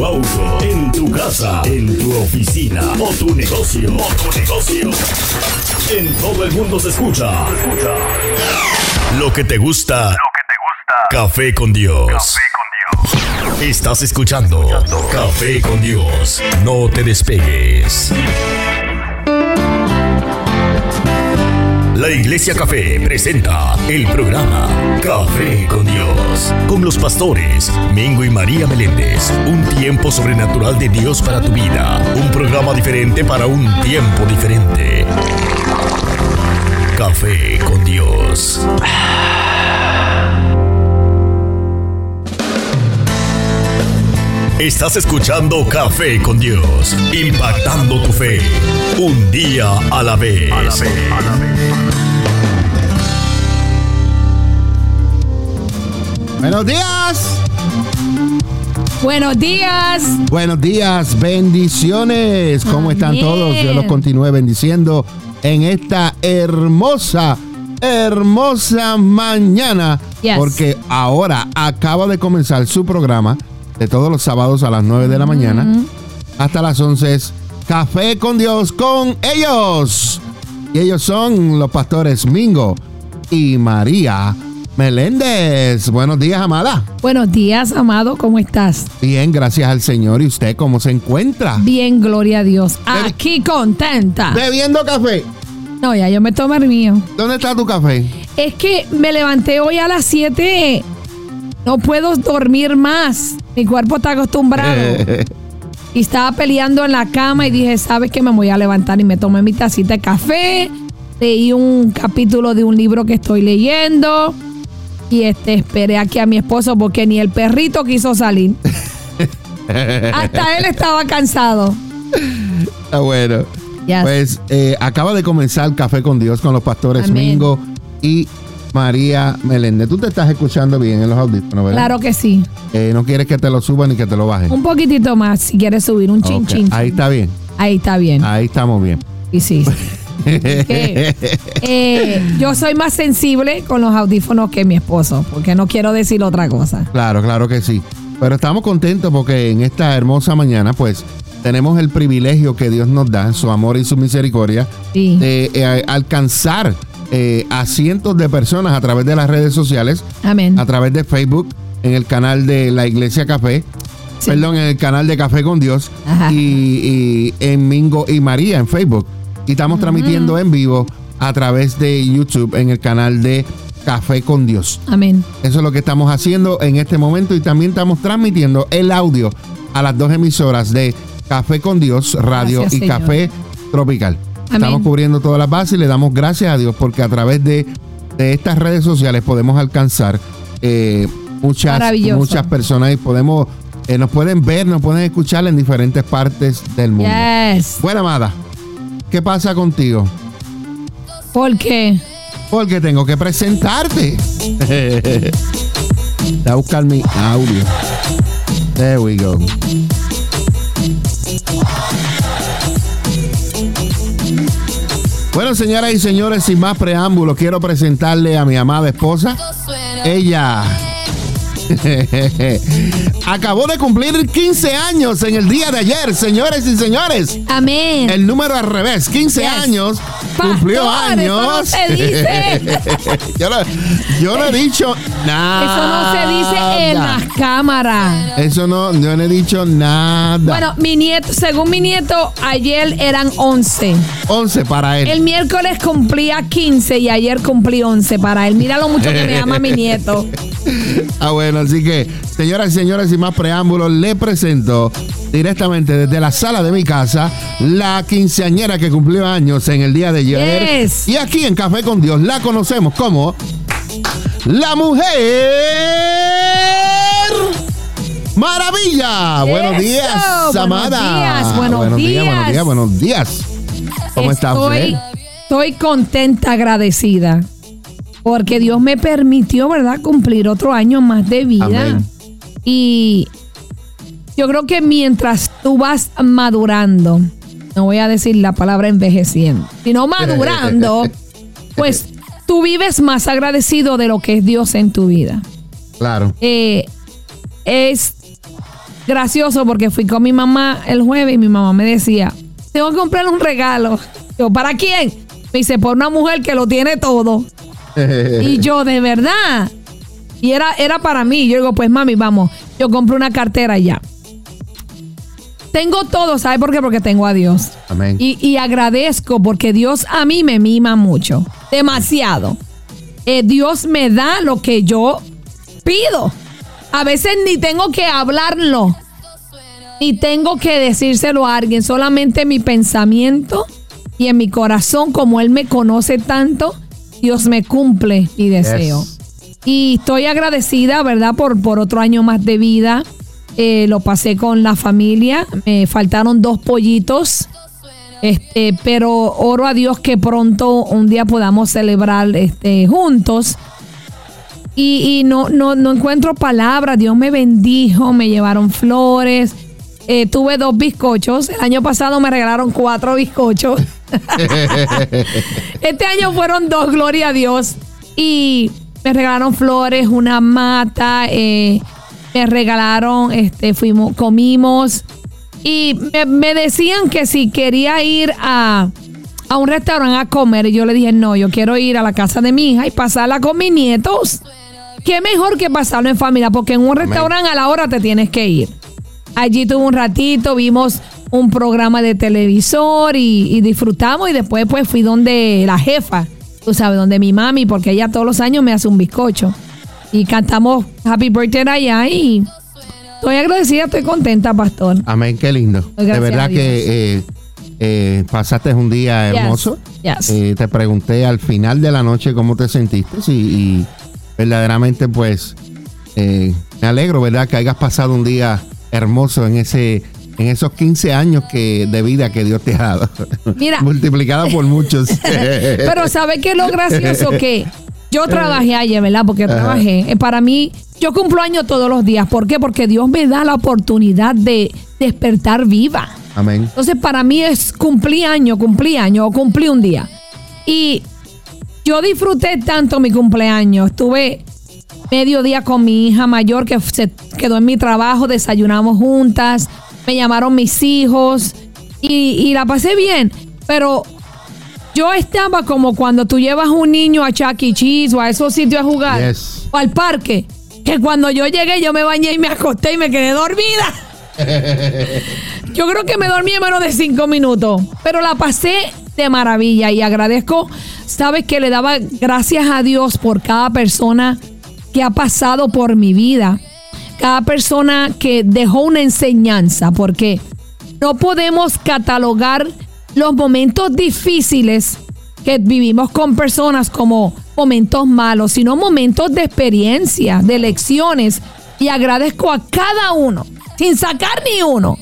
tu auto, en tu casa, en tu oficina o tu negocio. O tu negocio. En todo el mundo se escucha. Lo que te gusta. Lo que te gusta. Café con Dios. Café con Dios. Estás escuchando Café con Dios. No te despegues. La Iglesia Café presenta el programa Café con Dios, con los pastores Mingo y María Meléndez. Un tiempo sobrenatural de Dios para tu vida. Un programa diferente para un tiempo diferente. Café con Dios. Estás escuchando Café con Dios, impactando tu fe, un día a la vez. Buenos días. Buenos días. Buenos días, bendiciones. ¿Cómo están todos? Dios los continúe bendiciendo en esta hermosa, hermosa mañana. Yes. Porque ahora acaba de comenzar su programa de todos los sábados a las 9 de la mañana hasta las 11 es Café con Dios con ellos. Y ellos son los pastores Mingo y María Meléndez. Buenos días, amada. Buenos días, amado. ¿Cómo estás? Bien, gracias al Señor. ¿Y usted cómo se encuentra? Bien, gloria a Dios. Aquí contenta. Bebiendo café. No, ya yo me tomé el mío. ¿Dónde está tu café? Es que me levanté hoy a las 7. No puedo dormir más. Mi cuerpo está acostumbrado. Y estaba peleando en la cama y dije, ¿sabes qué? Me voy a levantar y me tomé mi tacita de café. Leí un capítulo de un libro que estoy leyendo. Y este, esperé aquí a mi esposo porque ni el perrito quiso salir. Hasta él estaba cansado. Está bueno. Yes. Pues eh, acaba de comenzar Café con Dios con los pastores Amén. Mingo y María Meléndez. Tú te estás escuchando bien en los audífonos, ¿verdad? Claro que sí. Eh, no quieres que te lo suba ni que te lo baje. Un poquitito más si quieres subir un chin. Ahí está bien. Ahí está bien. Ahí estamos bien. Y sí. sí. Que, eh, yo soy más sensible con los audífonos que mi esposo, porque no quiero decir otra cosa. Claro, claro que sí. Pero estamos contentos porque en esta hermosa mañana, pues, tenemos el privilegio que Dios nos da, su amor y su misericordia, Sí. de eh, alcanzar eh, a cientos de personas a través de las redes sociales, Amén. a través de Facebook, en el canal de la Iglesia Café, Sí. perdón, en el canal de Café con Dios Ajá. y, y en Mingo y María en Facebook. Y estamos transmitiendo en vivo a través de YouTube en el canal de Café con Dios. Amén. Eso es lo que estamos haciendo en este momento y también estamos transmitiendo el audio a las dos emisoras de Café con Dios Radio Gracias, y Señor. Café Tropical. Amén. Estamos cubriendo todas las bases y le damos gracias a Dios porque a través de, de estas redes sociales podemos alcanzar eh, muchas, muchas personas y podemos eh, nos pueden ver, nos pueden escuchar en diferentes partes del mundo. Yes. Bueno, amada, ¿qué pasa contigo? ¿Por qué? Porque tengo que presentarte. Voy a buscar mi audio. There we go. Bueno, señoras y señores, sin más preámbulos, quiero presentarle a mi amada esposa. Ella acabó de cumplir 15 años en el día de ayer, señores y señores. Amén. El número al revés, 15 Yes. años, cumplió eso años. no se dice. yo, yo no he dicho nada. Eso no se dice en las cámaras. Eso no, yo no he dicho nada. Bueno, mi nieto, según mi nieto, ayer eran 11. 11 para él. El miércoles cumplía 15 y ayer cumplí 11 para él. Mira lo mucho que me ama mi nieto. Ah, bueno, así que, señoras y señores, sin más preámbulos, le presento directamente desde la sala de mi casa la quinceañera que cumplió años en el día de ayer. Yes. Y aquí en Café con Dios la conocemos como la mujer maravilla. Buenos días, buenos amada. días, buenos buenos días, buenos días. buenos días. ¿Cómo está estoy, usted? Estoy contenta, agradecida. Porque Dios me permitió, ¿verdad?, cumplir otro año más de vida. Amén. Y yo creo que mientras tú vas madurando, no voy a decir la palabra envejeciendo, sino madurando, pues tú vives más agradecido de lo que es Dios en tu vida. Claro. Eh, es gracioso porque fui con mi mamá el jueves y mi mamá me decía, tengo que comprarle un regalo. Yo, ¿para quién? Me dice, por una mujer que lo tiene todo. y yo, de verdad. Y era, era para mí. Yo digo, pues mami, vamos, yo compro una cartera ya. Tengo todo, ¿sabe por qué? Porque tengo a Dios. Amén. Y, y agradezco porque Dios a mí me mima mucho, demasiado. Eh, Dios me da lo que yo pido. A veces ni tengo que hablarlo, ni tengo que decírselo a alguien, solamente mi pensamiento y en mi corazón, como Él me conoce tanto, Dios me cumple mi deseo. Yes. Y estoy agradecida, ¿verdad? Por, por otro año más de vida. Eh, lo pasé con la familia. Me faltaron dos pollitos. Este, pero oro a Dios que pronto un día podamos celebrar este, juntos. Y, y no, no, no encuentro palabras. Dios me bendijo, me llevaron flores. Eh, tuve dos bizcochos. El año pasado me regalaron cuatro bizcochos. este año fueron dos, gloria a Dios. Y me regalaron flores, una mata, eh, me regalaron, este, fuimos, comimos. Y me, me decían que si quería ir a, a un restaurante a comer, y yo le dije, no, yo quiero ir a la casa de mi hija y pasarla con mis nietos. Qué mejor que pasarlo en familia, porque en un restaurante a la hora te tienes que ir. Allí tuve un ratito, vimos un programa de televisor y, y disfrutamos y después pues fui donde la jefa, tú sabes, donde mi mami, porque ella todos los años me hace un bizcocho. Y cantamos Happy Birthday allá y estoy agradecida, estoy contenta, pastor. Amén, qué lindo. Gracias de verdad que eh, eh, pasaste un día hermoso. yes. Eh, te pregunté al final de la noche cómo te sentiste y, y verdaderamente pues eh, me alegro, ¿verdad? Que hayas pasado un día hermoso en ese en esos 15 años que, de vida que Dios te ha dado. Mira. Multiplicada por muchos. Pero ¿sabes qué es lo gracioso? Que yo trabajé ayer, ¿verdad? Porque trabajé. Eh, Para mí, yo cumplo años todos los días. ¿Por qué? Porque Dios me da la oportunidad de despertar viva. Amén. Entonces, para mí es cumplir año, cumplí año o cumplí un día. Y yo disfruté tanto mi cumpleaños. Estuve medio día con mi hija mayor que se quedó en mi trabajo, desayunamos juntas, me llamaron mis hijos y, y la pasé bien. Pero yo estaba como cuando tú llevas un niño a Chuck E. Cheese o a esos sitios a jugar Yes. o al parque, que cuando yo llegué yo me bañé y me acosté y me quedé dormida. Yo creo que me dormí en menos de cinco minutos, pero la pasé de maravilla y agradezco, sabes que le daba gracias a Dios por cada persona que ha pasado por mi vida, cada persona que dejó una enseñanza, porque no podemos catalogar los momentos difíciles que vivimos con personas como momentos malos, sino momentos de experiencia, de lecciones. Y agradezco a cada uno, sin sacar ni uno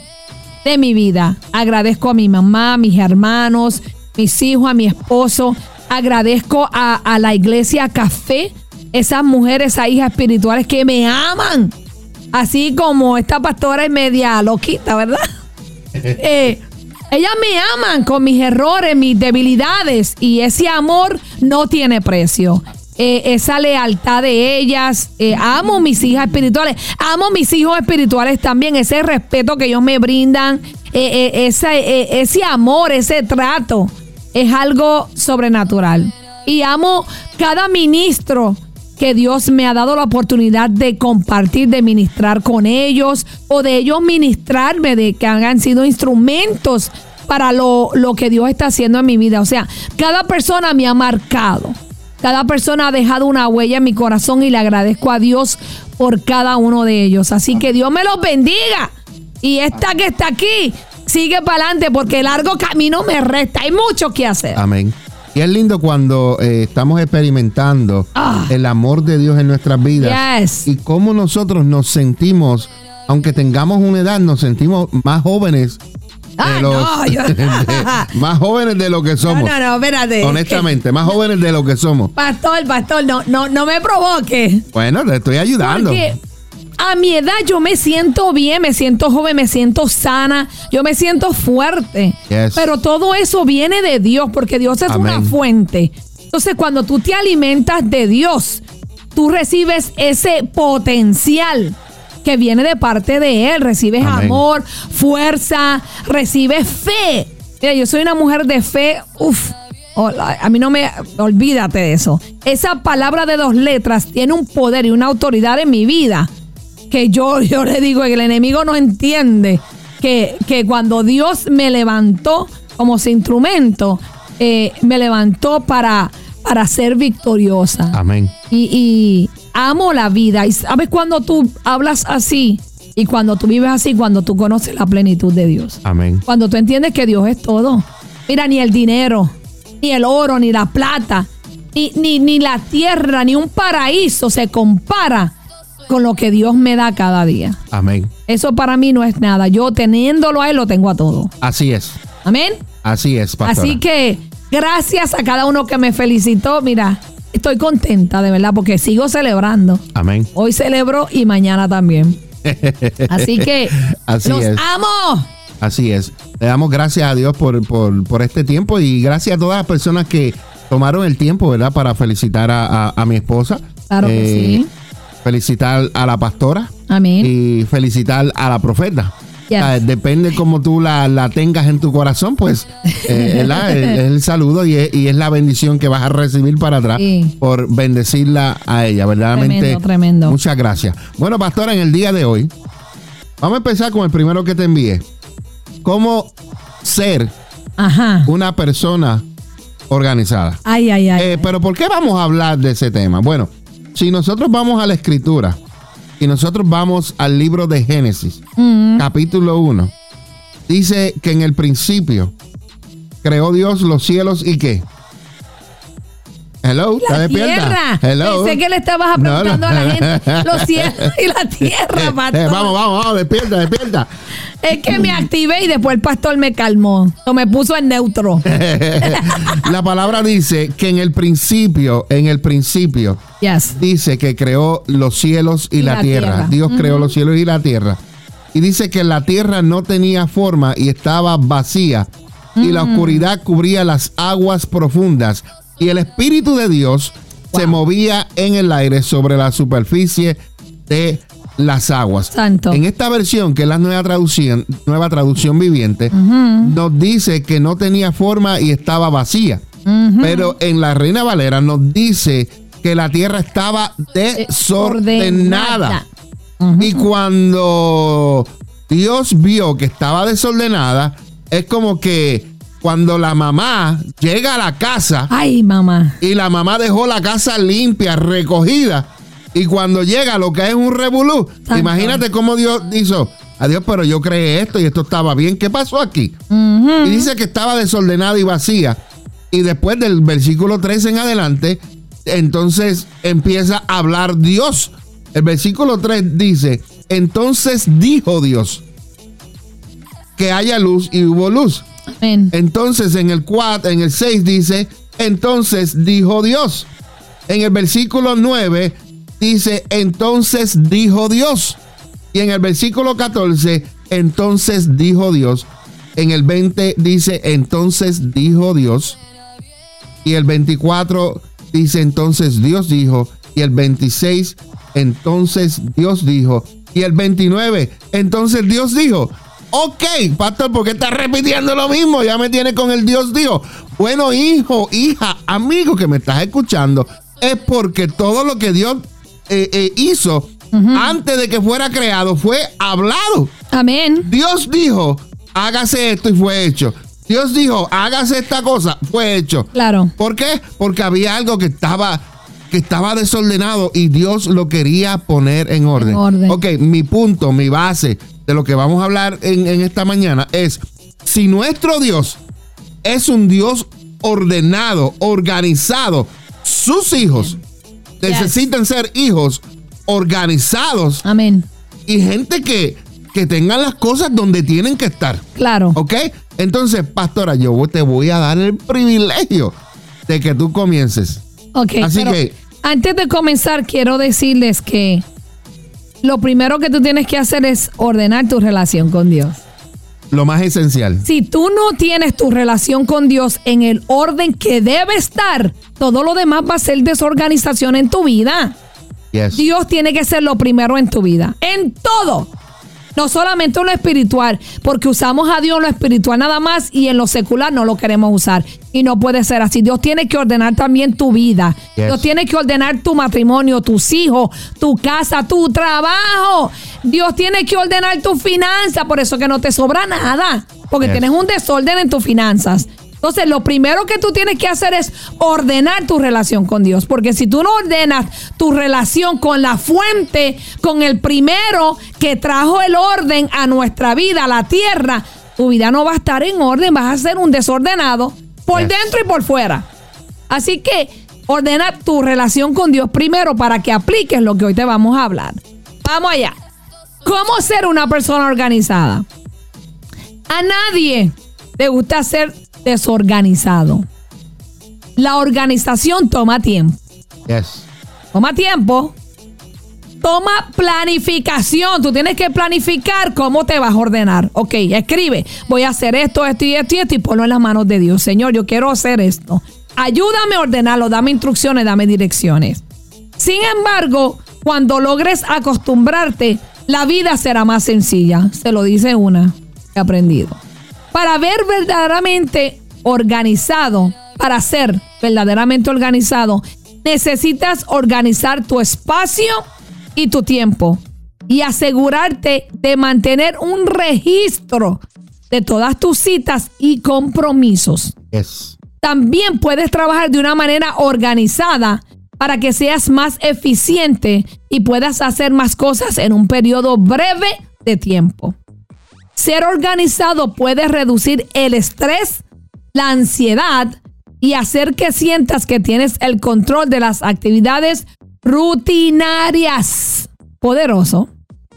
de mi vida. Agradezco a mi mamá, a mis hermanos, mis hijos, a mi esposo. Agradezco a, a la iglesia Café, esas mujeres, esas hijas espirituales que me aman. Así como esta pastora es media loquita, ¿verdad? Eh, ellas me aman con mis errores, mis debilidades y ese amor no tiene precio. Eh, esa lealtad de ellas, eh, amo mis hijas espirituales, amo mis hijos espirituales también, ese respeto que ellos me brindan, eh, eh, ese, ese amor, ese trato, es algo sobrenatural. Y amo cada ministro que Dios me ha dado la oportunidad de compartir, de ministrar con ellos o de ellos ministrarme, de que hayan sido instrumentos para lo, lo que Dios está haciendo en mi vida. O sea, cada persona me ha marcado. Cada persona ha dejado una huella en mi corazón y le agradezco a Dios por cada uno de ellos. Así que Dios me los bendiga. Y esta que está aquí, sigue para adelante porque largo camino me resta. Hay mucho que hacer. Amén. Y es lindo cuando eh, estamos experimentando Ah. el amor de Dios en nuestras vidas. Yes. Y cómo nosotros nos sentimos, aunque tengamos una edad, nos sentimos más jóvenes. Ah, los- no, yo- de- más jóvenes de lo que No, somos. no, no, espérate. Honestamente, más jóvenes de lo que somos. Pastor, pastor, no, no, no me provoque. Bueno, te estoy ayudando. Porque a mi edad yo me siento bien, me siento joven, me siento sana, yo me siento fuerte. Yes. Pero todo eso viene de Dios, porque Dios es una fuente. Entonces, cuando tú te alimentas de Dios, tú recibes ese potencial que viene de parte de Él. Recibes Amén. amor, fuerza, recibes fe. Mira, yo soy una mujer de fe. Uf, a mí no me. Olvídate de eso. Esa palabra de dos letras tiene un poder y una autoridad en mi vida que yo, yo le digo que el enemigo no entiende que, que cuando Dios me levantó como su instrumento, eh, me levantó para, para ser victoriosa. Amén. Y, y amo la vida. Y sabes cuando tú hablas así y cuando tú vives así, cuando tú conoces la plenitud de Dios. Amén. Cuando tú entiendes que Dios es todo. Mira, ni el dinero, ni el oro, ni la plata, ni, ni, ni la tierra, ni un paraíso se compara con lo que Dios me da cada día. Amén. Eso para mí no es nada. Yo teniéndolo a Él lo tengo a todo. Así es. Amén. Así es, pastora. Así que gracias a cada uno que me felicitó. Mira, estoy contenta de verdad porque sigo celebrando. Amén. Hoy celebro y mañana también. Así que Así los es. amo. Así es. Le damos gracias a Dios por, por, por este tiempo y gracias a todas las personas que tomaron el tiempo, ¿verdad? Para felicitar a, a- a mi esposa. Eh, Claro que sí. Felicitar a la pastora Amén. y felicitar a la profeta. Yes. Depende cómo tú la, la tengas en tu corazón, pues eh, es, es el saludo y es, y es la bendición que vas a recibir para atrás Sí. por bendecirla a ella, verdaderamente. Tremendo, tremendo. Muchas gracias. Bueno, pastora, en el día de hoy, vamos a empezar con el primero que te envié. ¿Cómo ser Ajá. una persona organizada? Ay, ay, ay. Eh, pero ¿por qué vamos a hablar de ese tema? Bueno, si nosotros vamos a la escritura y nosotros vamos al libro de Génesis, Mm, capítulo 1, dice que en el principio creó Dios los cielos y qué. Hello, ¿está la despierta? tierra. Hello. Pensé que le estabas No, no. preguntando a la gente los cielos y la tierra, Eh, pastor. vamos, vamos, vamos, despierta, despierta. Es que me activé y después el pastor me calmó. O me puso en neutro. La palabra dice que en el principio, en el principio, Yes. dice que creó los cielos y, la, tierra. Dios creó los cielos y la tierra. Y dice que la tierra no tenía forma y estaba vacía. Y la oscuridad cubría las aguas profundas. Y el Espíritu de Dios se movía en el aire sobre la superficie de las aguas. Santo. En esta versión, que es la nueva traducción, nueva traducción viviente, nos dice que no tenía forma y estaba vacía. Pero en la Reina Valera nos dice que la tierra estaba desordenada. Y cuando Dios vio que estaba desordenada, es como que cuando la mamá llega a la casa Ay, mamá. y la mamá dejó la casa limpia, recogida, y cuando llega lo que es un revolú, imagínate cómo Dios hizo, adiós, pero yo creé esto y esto estaba bien, ¿qué pasó aquí? Y dice que estaba desordenada y vacía. Y después del versículo 13 en adelante, entonces empieza a hablar Dios. El versículo 3 dice, entonces dijo Dios que haya luz y hubo luz. Entonces en el 4, en el 6 dice, entonces dijo Dios. En el versículo 9 dice, entonces dijo Dios. Y en el versículo 14, entonces dijo Dios. En el 20 dice, entonces dijo Dios. Y el 24 dice, entonces Dios dijo. Y el 26, entonces Dios dijo. Y el 29, entonces Dios dijo. Ok, pastor, ¿por qué estás repitiendo lo mismo? Ya me tiene con el Dios dijo. Bueno, hijo, hija, amigo que me estás escuchando, es porque todo lo que Dios eh, eh, hizo antes de que fuera creado fue hablado. Amén. Dios dijo, hágase esto y fue hecho. Dios dijo, hágase esta cosa, fue hecho. Claro. ¿Por qué? Porque había algo que estaba, que estaba desordenado y Dios lo quería poner en orden. En orden. Ok, mi punto, mi base de lo que vamos a hablar en, en esta mañana es, si nuestro Dios es un Dios ordenado, organizado, sus hijos necesitan ser hijos organizados Amén. y gente que, que tengan las cosas donde tienen que estar. Claro. ¿Ok? Entonces, pastora, yo te voy a dar el privilegio de que tú comiences. Ok. Así pero que- Antes de comenzar, quiero decirles que lo primero que tú tienes que hacer es ordenar tu relación con Dios. Lo más esencial. Si tú no tienes tu relación con Dios en el orden que debe estar, todo lo demás va a ser desorganización en tu vida. Yes. Dios tiene que ser lo primero en tu vida. En todo. No solamente en lo espiritual, porque usamos a Dios en lo espiritual nada más y en lo secular no lo queremos usar. Y no puede ser así. Dios tiene que ordenar también tu vida. Yes. Dios tiene que ordenar tu matrimonio, tus hijos, tu casa, tu trabajo. Dios tiene que ordenar tu finanzas. Por eso que no te sobra nada. Porque Yes. tienes un desorden en tus finanzas. Entonces, lo primero que tú tienes que hacer es ordenar tu relación con Dios. Porque si tú no ordenas tu relación con la fuente, con el primero que trajo el orden a nuestra vida, a la tierra, tu vida no va a estar en orden, vas a ser un desordenado por Yes. dentro y por fuera. Así que ordena tu relación con Dios primero para que apliques lo que hoy te vamos a hablar. Vamos allá. ¿Cómo ser una persona organizada? A nadie le gusta ser desorganizado. La organización toma tiempo. Yes. Toma tiempo. Toma planificación. Tú tienes que planificar cómo te vas a ordenar. Ok, escribe. Voy a hacer esto, esto y esto y esto y ponlo en las manos de Dios. Señor, yo quiero hacer esto. Ayúdame a ordenarlo. Dame instrucciones, dame direcciones. Sin embargo, cuando logres acostumbrarte, la vida será más sencilla. Se lo dice una que he aprendido. Para ver verdaderamente organizado, para ser verdaderamente organizado, necesitas organizar tu espacio y tu tiempo y asegurarte de mantener un registro de todas tus citas y compromisos. Yes. También puedes trabajar de una manera organizada para que seas más eficiente y puedas hacer más cosas en un periodo breve de tiempo. Ser organizado puede reducir el estrés, la ansiedad y hacer que sientas que tienes el control de las actividades rutinarias. Poderoso.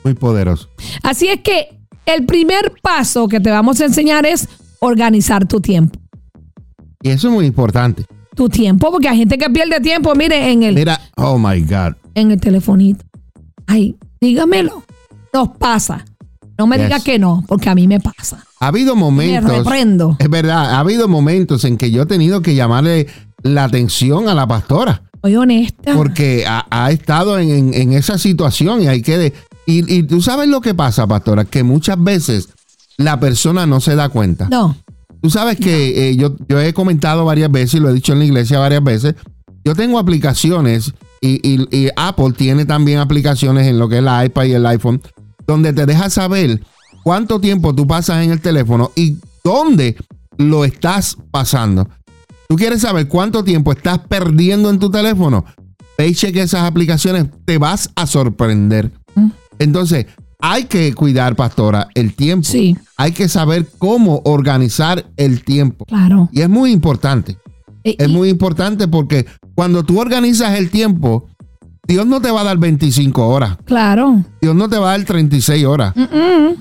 Muy poderoso. Así es que el primer paso que te vamos a enseñar es organizar tu tiempo. Y eso es muy importante. Tu tiempo, porque hay gente que pierde tiempo, mire, en el, Mira, oh my God. en el telefonito. Ay, dígamelo. Nos pasa. No me Yes. diga que no, porque a mí me pasa. Ha habido Me momentos. reprendo. Es verdad, ha habido momentos en que yo he tenido que llamarle la atención a la pastora. Soy honesta. Porque ha, ha estado en, en- en esa situación y hay que... de- y, y tú sabes lo que pasa, pastora, que muchas veces la persona no se da cuenta. No. Tú sabes que eh, yo, yo he comentado varias veces y lo he dicho en la iglesia varias veces. Yo tengo aplicaciones y, y- y Apple tiene también aplicaciones en lo que es la iPad y el iPhone, donde te deja saber cuánto tiempo tú pasas en el teléfono y dónde lo estás pasando. ¿Tú quieres saber cuánto tiempo estás perdiendo en tu teléfono? Ve y cheque esas aplicaciones, te vas a sorprender. Entonces, hay que cuidar, pastora, el tiempo. Sí. Hay que saber cómo organizar el tiempo. Claro. Y es muy importante. E- Es y- muy importante porque cuando tú organizas el tiempo, Dios no te va a dar 25 horas. Claro. Dios no te va a dar 36 horas.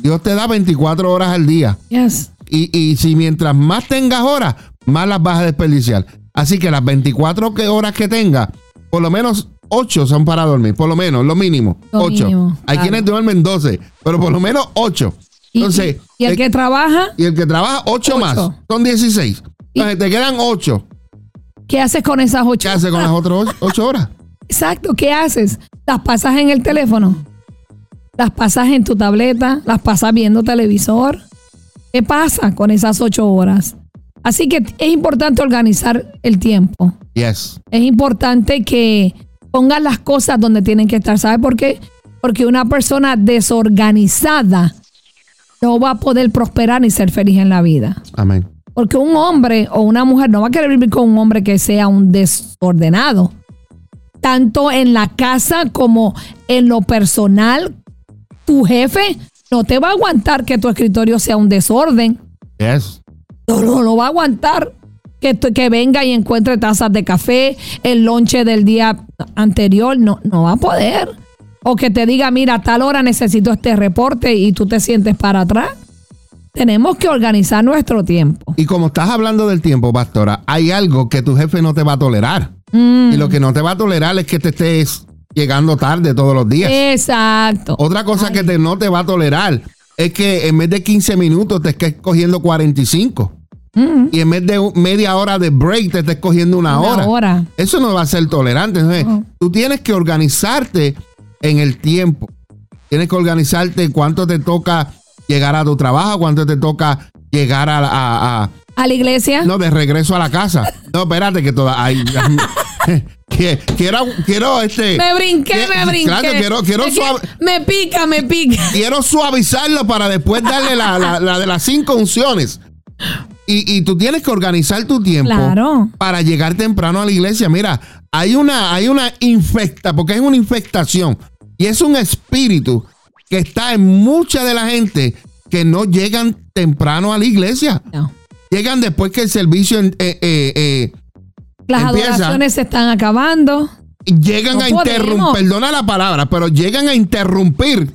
Dios te da 24 horas al día. Yes. Y, y si mientras más tengas horas, más las vas a desperdiciar. Así que las 24 que- horas que tengas, por lo menos 8 son para dormir. Por lo menos, lo mínimo. Lo 8. mínimo, Hay claro. quienes duermen 12, pero por lo menos 8. Y, Entonces, y el eh, que trabaja, y el que trabaja 8 Ocho. más, son 16. Entonces te quedan 8. ¿qué haces con esas ocho? ¿Qué hace con las otras 8 horas? Exacto, ¿qué haces? Las pasas en el teléfono, las pasas en tu tableta, las pasas viendo televisor. ¿Qué pasa con esas ocho horas? Así que es importante organizar el tiempo. Yes. Es importante que pongas las cosas donde tienen que estar. ¿Sabes por qué? Porque una persona desorganizada no va a poder prosperar ni ser feliz en la vida. Amén. Porque un hombre o una mujer no va a querer vivir con un hombre que sea un desordenado. Tanto en la casa como en lo personal, tu jefe no te va a aguantar que tu escritorio sea un desorden. Yes. No, no lo va a aguantar. Que, que venga y encuentre tazas de café, el lonche del día anterior, no, no va a poder. O que te diga, mira, a tal hora necesito este reporte y tú te sientes para atrás. Tenemos que organizar nuestro tiempo. Y como estás hablando del tiempo, pastora, hay algo que tu jefe no te va a tolerar. Mm. Y lo que no te va a tolerar es que te estés llegando tarde todos los días. Exacto. Otra cosa que te, no te va a tolerar es que en vez de 15 minutos te estés cogiendo 45. y en vez de media hora de break te estés cogiendo una, Una hora. hora. Eso no va a ser tolerante. Entonces. Tú tienes que organizarte en el tiempo. Tienes que organizarte cuánto te toca llegar a tu trabajo, cuánto te toca llegar a, a- a- A la iglesia. no de regreso a la casa. No, espérate que toda ay, que- quiero quiero este me brinqué, que- me brinqué. Claro, quiero quiero suave- me pica, me pica. quiero suavizarlo para después darle la, la- la de las cinco unciones. Y, y tú tienes que organizar tu tiempo Claro. para llegar temprano a la iglesia. Mira, hay una, hay una infecta, porque es una infectación. Y es un espíritu que está en mucha de la gente que no llegan temprano a la iglesia. No. Llegan después que el servicio eh, eh, eh, Las Empieza. adoraciones se están acabando. llegan No a interrumpir, perdona la palabra, pero llegan a interrumpir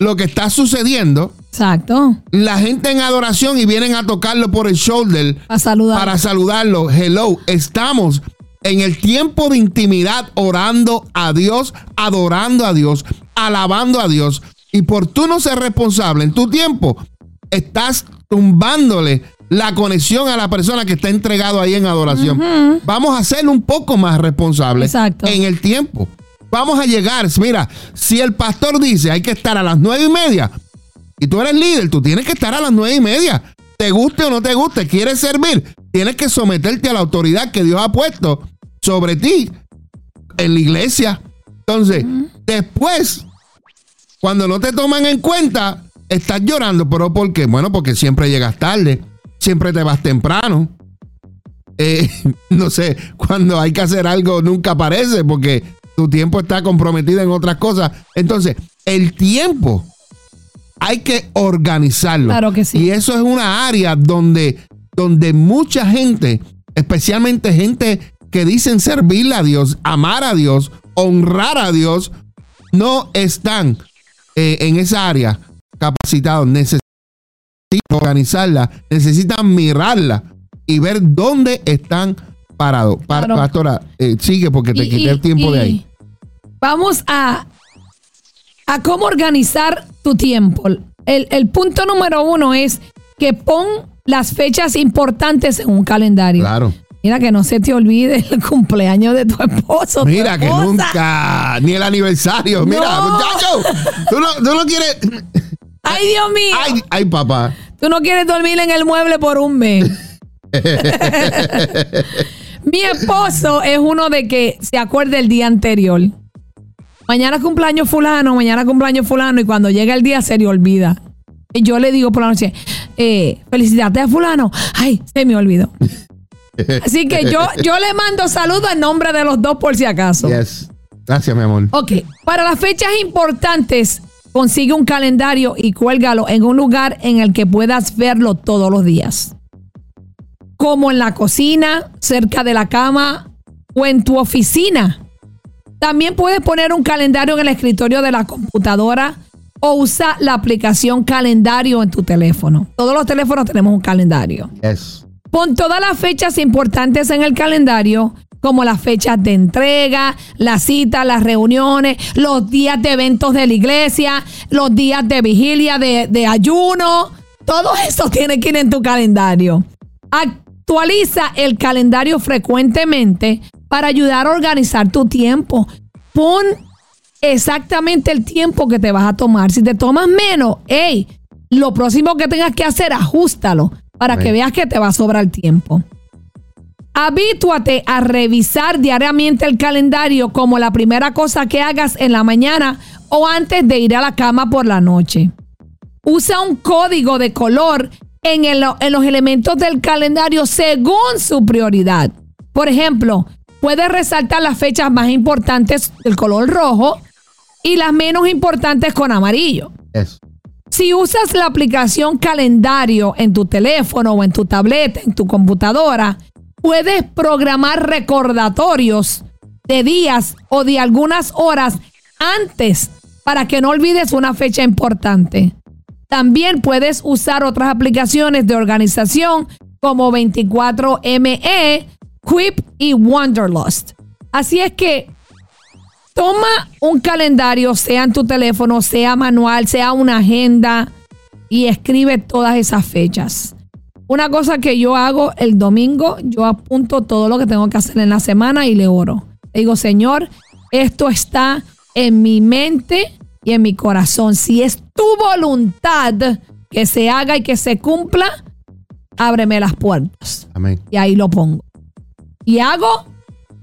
lo que está sucediendo. Exacto. La gente en adoración y vienen a tocarlo por el shoulder A saludar. para saludarlo. Hello, estamos en el tiempo de intimidad orando a Dios, adorando a Dios, alabando a Dios. Y por tú no ser responsable en tu tiempo, estás tumbándole la conexión a la persona que está entregado ahí en adoración. Vamos a ser un poco más responsables Exacto. en el tiempo. Vamos a llegar, mira, si el pastor dice hay que estar a las nueve y media, y tú eres líder, tú tienes que estar a las nueve y media. Te guste o no te guste, quieres servir, tienes que someterte a la autoridad que Dios ha puesto sobre ti en la iglesia. Entonces, después, cuando no te toman en cuenta, estás llorando, pero ¿por qué? Bueno, porque siempre llegas tarde, siempre te vas temprano. Eh, no sé, cuando hay que hacer algo nunca aparece porque tu tiempo está comprometido en otras cosas. Entonces, el tiempo hay que organizarlo. Claro que sí. Y eso es una área donde, donde mucha gente, especialmente gente que dicen servirle a Dios, amar a Dios, honrar a Dios, no están eh, en esa área capacitados. Necesitan organizarla, necesitan mirarla y ver dónde están parados. Pa- Claro. Pastora, eh, sigue porque te Y- quité el tiempo de ahí. Vamos a, a cómo organizar tu tiempo. El, el punto número uno es que pon las fechas importantes en un calendario. Claro. Mira que no se te olvide el cumpleaños de tu esposo. tu Mira que nunca, ni el aniversario. Mira, muchacho, tú no, tú no quieres. Ay, Dios mío. Ay, ay, papá. Tú no quieres dormir en el mueble por un mes. Mi esposo es uno de que se acuerda el día anterior. Mañana cumpleaños fulano, mañana cumpleaños fulano y cuando llega el día se le olvida. Y yo le digo por la noche, eh, felicidades a fulano. Ay, se me olvidó. Así que yo, yo le mando saludos en nombre de los dos por si acaso. Yes. Gracias, mi amor. Ok, para las fechas importantes, consigue un calendario y cuélgalo en un lugar en el que puedas verlo todos los días. Como en la cocina, cerca de la cama o en tu oficina. También puedes poner un calendario en el escritorio de la computadora o usa la aplicación calendario en tu teléfono. Todos los teléfonos tenemos un calendario. Yes. Pon todas las fechas importantes en el calendario, como las fechas de entrega, las citas, las reuniones, los días de eventos de la iglesia, los días de vigilia, de, de ayuno. Todo eso tiene que ir en tu calendario. Actualiza el calendario frecuentemente para ayudar a organizar tu tiempo. Pon exactamente el tiempo que te vas a tomar. Si te tomas menos, hey, lo próximo que tengas que hacer, ajustalo para que veas que te va a sobrar tiempo. Habítúate a revisar diariamente el calendario como la primera cosa que hagas en la mañana o antes de ir a la cama por la noche. Usa un código de color en, el- en los elementos del calendario según su prioridad. Por ejemplo, puedes resaltar las fechas más importantes del color rojo y las menos importantes con amarillo. Si usas la aplicación calendario en tu teléfono o en tu tableta, en tu computadora, puedes programar recordatorios de días o de algunas horas antes para que no olvides una fecha importante. También puedes usar otras aplicaciones de organización como 24ME, Quip y Wanderlust. Así es que Toma un calendario, sea en tu teléfono, sea manual, sea una agenda, y escribe todas esas fechas. Una cosa que yo hago el domingo, yo apunto todo lo que tengo que hacer en la semana y le oro. Le digo, Señor, esto está en mi mente y en mi corazón. Si es tu voluntad que se haga y que se cumpla, ábreme las puertas. Amén. Y ahí lo pongo. Y hago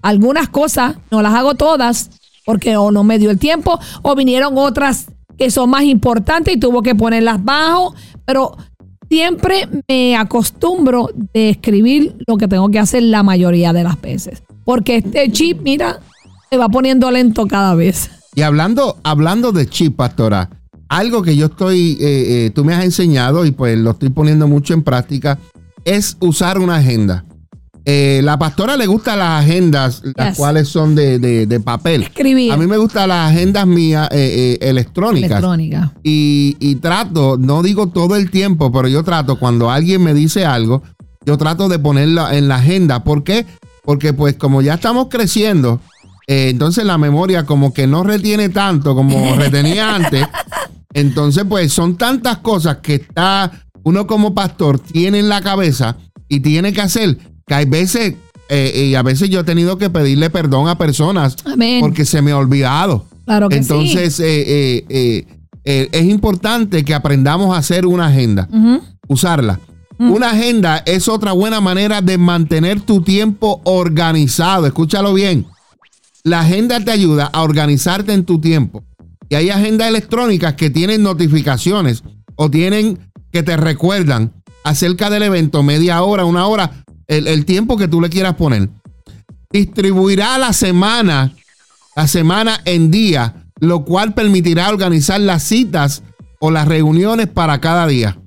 algunas cosas, no las hago todas, porque o no me dio el tiempo, o vinieron otras que son más importantes y tuvo que ponerlas bajo, pero siempre me acostumbro de escribir lo que tengo que hacer la mayoría de las veces. Porque este chip, mira, se va poniendo lento cada vez. Y hablando, hablando de chip, pastora, algo que yo estoy, eh, eh, tú me has enseñado y pues lo estoy poniendo mucho en práctica, es usar una agenda. Eh, la pastora le gustan las agendas, las Yes. cuales son de, de- de papel. Escribir. A mí me gustan las agendas mías eh, eh, electrónicas. Electrónica. Y, y trato, no digo todo el tiempo, pero yo trato cuando alguien me dice algo, yo trato de ponerlo en la agenda. ¿Por qué? Porque pues como ya estamos creciendo, eh, entonces la memoria como que no retiene tanto como retenía antes. Entonces pues son tantas cosas que está uno como pastor tiene en la cabeza y tiene que hacer que hay veces, eh, y a veces yo he tenido que pedirle perdón a personas Amén. porque se me ha olvidado. Claro que Entonces, eh, eh, eh, eh, es importante que aprendamos a hacer una agenda, sí. Usarla. Una agenda es otra buena manera de mantener tu tiempo organizado. Escúchalo bien. La agenda te ayuda a organizarte en tu tiempo. Y hay agendas electrónicas que tienen notificaciones o tienen que te recuerdan acerca del evento, media hora, una hora, el, el tiempo que tú le quieras poner. Distribuirá la semana, la semana en día, lo cual permitirá organizar las citas o las reuniones para cada día.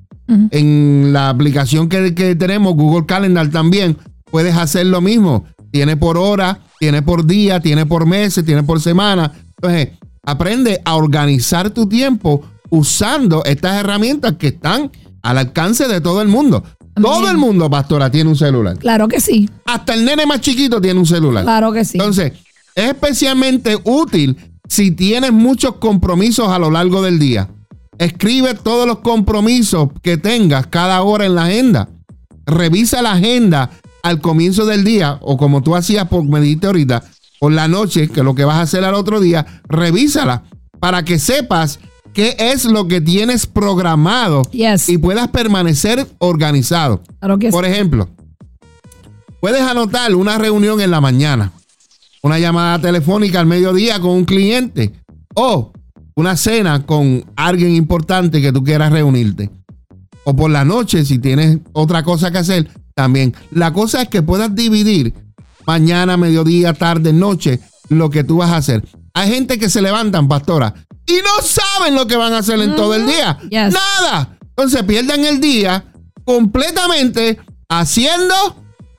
En la aplicación que, que tenemos, Google Calendar también, puedes hacer lo mismo. Tiene por hora, tiene por día, tiene por meses, tiene por semana. Entonces, aprende a organizar tu tiempo usando estas herramientas que están al alcance de todo el mundo. Todo el mundo, pastora, tiene un celular. Claro que sí. Hasta el nene más chiquito tiene un celular. Claro que sí. Entonces, es especialmente útil si tienes muchos compromisos a lo largo del día. Escribe todos los compromisos que tengas cada hora en la agenda. Revisa la agenda al comienzo del día o como tú hacías por me dijiste ahorita, por la noche, que lo que vas a hacer al otro día, revísala para que sepas qué es lo que tienes programado Yes. y puedas permanecer organizado. Claro que Por sí. ejemplo, puedes anotar una reunión en la mañana, una llamada telefónica al mediodía con un cliente o una cena con alguien importante que tú quieras reunirte. O por la noche, si tienes otra cosa que hacer, también. La cosa es que puedas dividir mañana, mediodía, tarde, noche, lo que tú vas a hacer. Hay gente que se levantan, pastora, y no saben lo que van a hacer en todo el día. Yes. Nada. Entonces pierden el día completamente haciendo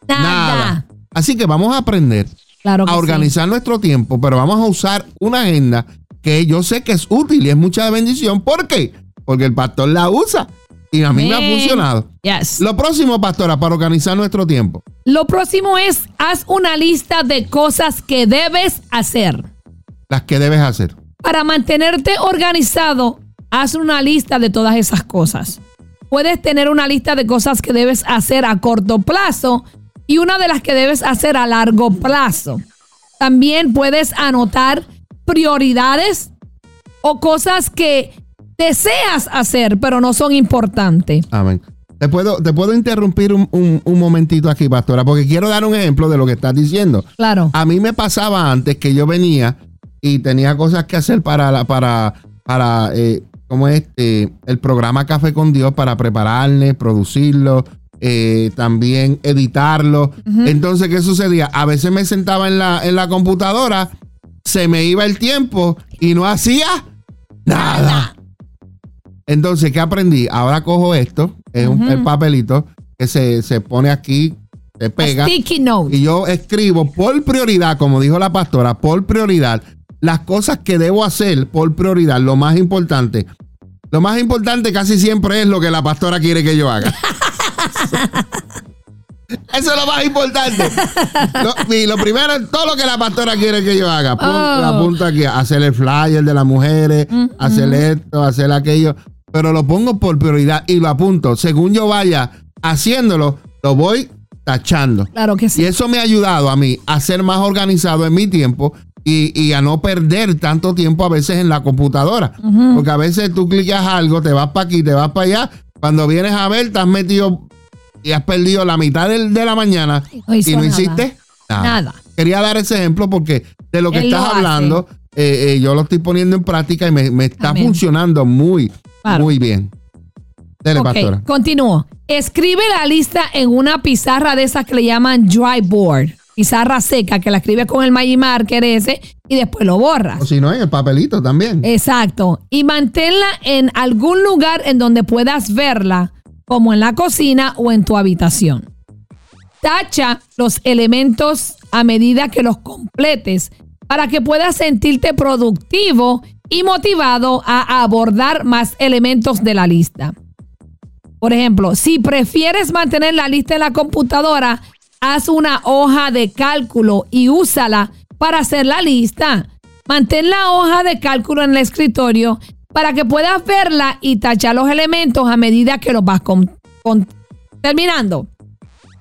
Nada. nada. Así que vamos a aprender Claro a sí. organizar nuestro tiempo, pero vamos a usar una agenda que yo sé que es útil y es mucha bendición. ¿Por qué? Porque el pastor la usa y a mí me ha funcionado. Yes. Lo próximo, pastora, para organizar nuestro tiempo. Lo próximo es haz una lista de cosas que debes hacer. Las que debes hacer. Para mantenerte organizado, haz una lista de todas esas cosas. Puedes tener una lista de cosas que debes hacer a corto plazo y una de las que debes hacer a largo plazo. También puedes anotar prioridades o cosas que deseas hacer pero no son importantes. Amén. Te puedo, te puedo interrumpir un, un- un momentito aquí, pastora, porque quiero dar un ejemplo de lo que estás diciendo. Claro. A mí me pasaba antes que yo venía y tenía cosas que hacer para la, para, para eh, ¿cómo es? Eh, el programa Café con Dios para prepararle, producirlo, eh, también editarlo. Entonces, ¿qué sucedía? A veces me sentaba en la, en la computadora, se me iba el tiempo y no hacía nada. Entonces, ¿qué aprendí? Ahora cojo esto, es un el papelito que se, se pone aquí, se pega. Sticky note. Y yo escribo por prioridad, como dijo la pastora, por prioridad, las cosas que debo hacer por prioridad, lo más importante. Lo más importante casi siempre es lo que la pastora quiere que yo haga. Eso es lo más importante. Lo, y lo primero es todo lo que la pastora quiere que yo haga. Pon- Oh. Apunto aquí, hacer el flyer de las mujeres, hacer esto, hacer aquello. Pero lo pongo por prioridad y lo apunto. Según yo vaya haciéndolo, lo voy tachando. Claro que Y sí. eso me ha ayudado a mí a ser más organizado en mi tiempo y, y a no perder tanto tiempo a veces en la computadora. Porque a veces tú clicas algo, te vas para aquí, te vas para allá. Cuando vienes a ver, te has metido y has perdido la mitad del- de la mañana y no nada. hiciste nada. Nada. Quería dar ese ejemplo porque de lo que Él estás hablando, eh, eh, yo lo estoy poniendo en práctica y me, me está Amén. funcionando muy, Claro. muy bien. Dele, pastora. continúo. Escribe la lista en una pizarra de esas que le llaman dry board. Pizarra seca, que la escribe con el Magic Marker ese y después lo borras. O si no, en el papelito también. Exacto. Y manténla en algún lugar en donde puedas verla, como en la cocina o en tu habitación. Tacha los elementos a medida que los completes para que puedas sentirte productivo y motivado a abordar más elementos de la lista. Por ejemplo, si prefieres mantener la lista en la computadora, haz una hoja de cálculo y úsala para hacer la lista. Mantén la hoja de cálculo en el escritorio para que puedas verla y tachar los elementos a medida que los vas con- con- terminando.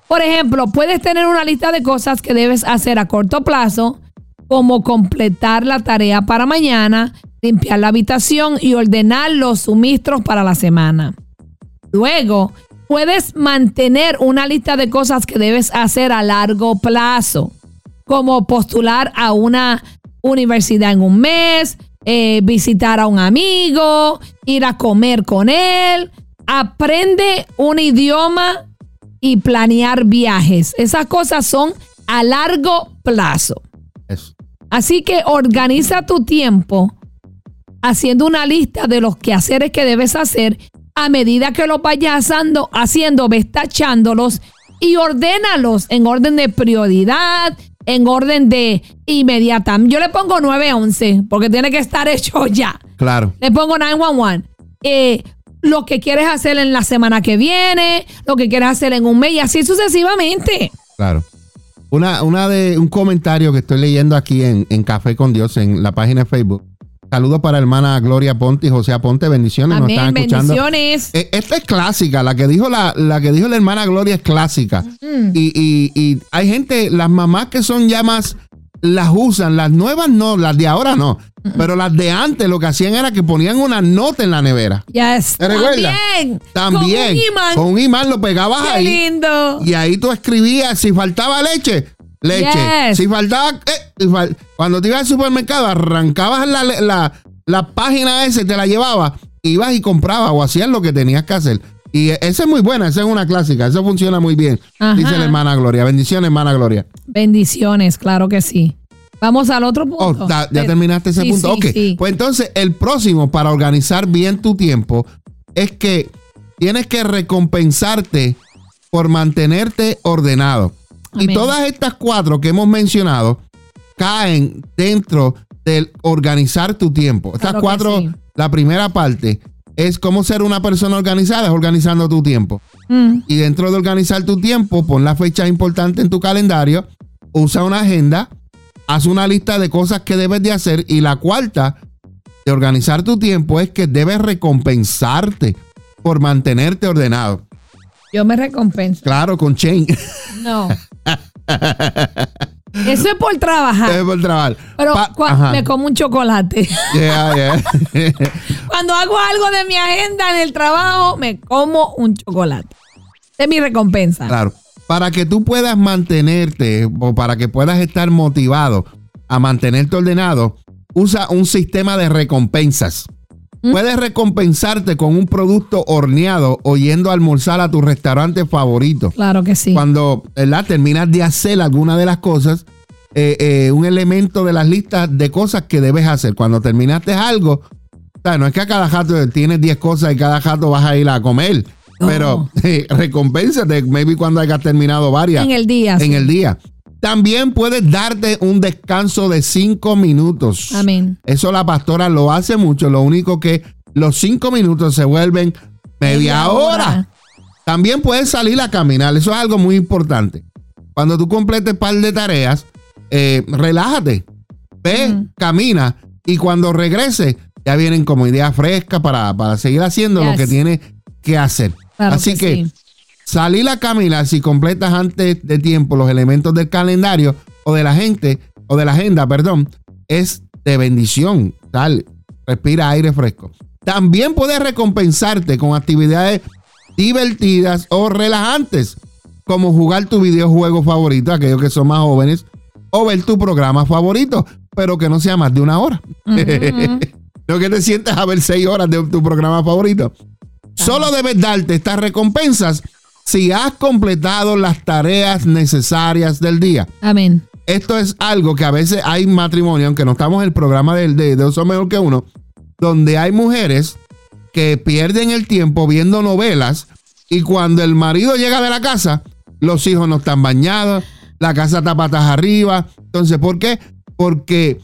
Por ejemplo, puedes tener una lista de cosas que debes hacer a corto plazo, como completar la tarea para mañana, limpiar la habitación y ordenar los suministros para la semana. Luego, puedes mantener una lista de cosas que debes hacer a largo plazo, como postular a una universidad en un mes, eh, visitar a un amigo, ir a comer con él, aprende un idioma y planear viajes. Esas cosas son a largo plazo. Eso. Así que organiza tu tiempo haciendo una lista de los quehaceres que debes hacer a medida que los vayas haciendo, haciendo tachándolos y ordénalos en orden de prioridad, en orden de inmediata. Yo le pongo 911 porque tiene que estar hecho ya. Claro. Le pongo 911. Eh, lo que quieres hacer en la semana que viene, lo que quieres hacer en un mes y así sucesivamente. Claro. Una, una de un comentario que estoy leyendo aquí en, en Café con Dios, en la página de Facebook. Saludos para hermana Gloria Ponte y José Aponte, bendiciones, nos Amén, están escuchando. bendiciones. Eh, Esta es clásica, la que dijo la, la que dijo la hermana Gloria es clásica. Mm. Y, y- y hay gente, las mamás que son ya más, las usan, las nuevas no, las de ahora no. Pero las de antes lo que hacían era que ponían una nota en la nevera. Yes. ¿Te recuerdas? También. También. Con un imán. Con un imán lo pegabas Qué ahí. lindo. Y ahí tú escribías, si faltaba leche, leche. Yes. Si faltaba... eh, cuando te ibas al supermercado, arrancabas la, la, la página esa y te la llevabas, ibas y comprabas o hacías lo que tenías que hacer. Y esa es muy buena, esa es una clásica, eso funciona muy bien, Ajá. dice la hermana Gloria. Bendiciones, hermana Gloria. Bendiciones, claro que sí. Vamos al otro Oh, punto. ta- ya Pero- terminaste ese Sí, punto. sí, ok, sí. pues entonces el próximo para organizar bien tu tiempo es que tienes que recompensarte por mantenerte ordenado. Y todas estas cuatro que hemos mencionado caen dentro del organizar tu tiempo. Estas Claro cuatro, sí. la primera parte es cómo ser una persona organizada, es organizando tu tiempo. Mm, Y dentro de organizar tu tiempo, pon las fechas importantes en tu calendario, usa una agenda, haz una lista de cosas que debes de hacer y la cuarta de organizar tu tiempo es que debes recompensarte por mantenerte ordenado. yo me recompenso. Claro, con Chain. No. Eso es por trabajar. es por trabajar. Pero Pa- me como un chocolate. Yeah, yeah. Cuando hago algo de mi agenda en el trabajo, me como un chocolate. Es mi recompensa. Claro. Para que tú puedas mantenerte o para que puedas estar motivado a mantenerte ordenado, usa un sistema de recompensas. Puedes recompensarte con un producto horneado o yendo a almorzar a tu restaurante favorito. Claro que sí. Cuando ¿verdad? terminas de hacer alguna de las cosas, eh, eh, un elemento de las listas de cosas que debes hacer. Cuando terminaste algo, o sea, no es que a cada jato tienes 10 cosas y cada jato vas a ir a comer. No. Pero eh, recompénsate, maybe cuando hayas terminado varias En el día. en sí. el día. También puedes darte un descanso de 5 minutos. Amén. Eso la pastora lo hace mucho. Lo único que los 5 minutos se vuelven media, hora. También puedes salir a caminar. Eso es algo muy importante. Cuando tú completes un par de tareas, eh, relájate. Ve, camina. Y cuando regreses, ya vienen como ideas frescas para, para seguir haciendo lo que tienes que hacer. Claro Así que, sí. Salir a caminar si completas antes de tiempo los elementos del calendario o de la gente o de la agenda, perdón, es de bendición. Tal, respira aire fresco. También puedes recompensarte con actividades divertidas o relajantes, como jugar tu videojuego favorito, aquellos que son más jóvenes, o ver tu programa favorito, pero que no sea más de una hora. no que te sientas a ver seis horas de tu programa favorito. Solo debes darte estas recompensas si has completado las tareas necesarias del día. Amén. Esto es algo que a veces hay matrimonio, aunque no estamos en el programa de, de, de Dos Mejor que Uno, donde hay mujeres que pierden el tiempo viendo novelas y cuando el marido llega de la casa, los hijos no están bañados, la casa está patas arriba. Entonces, ¿por qué? Porque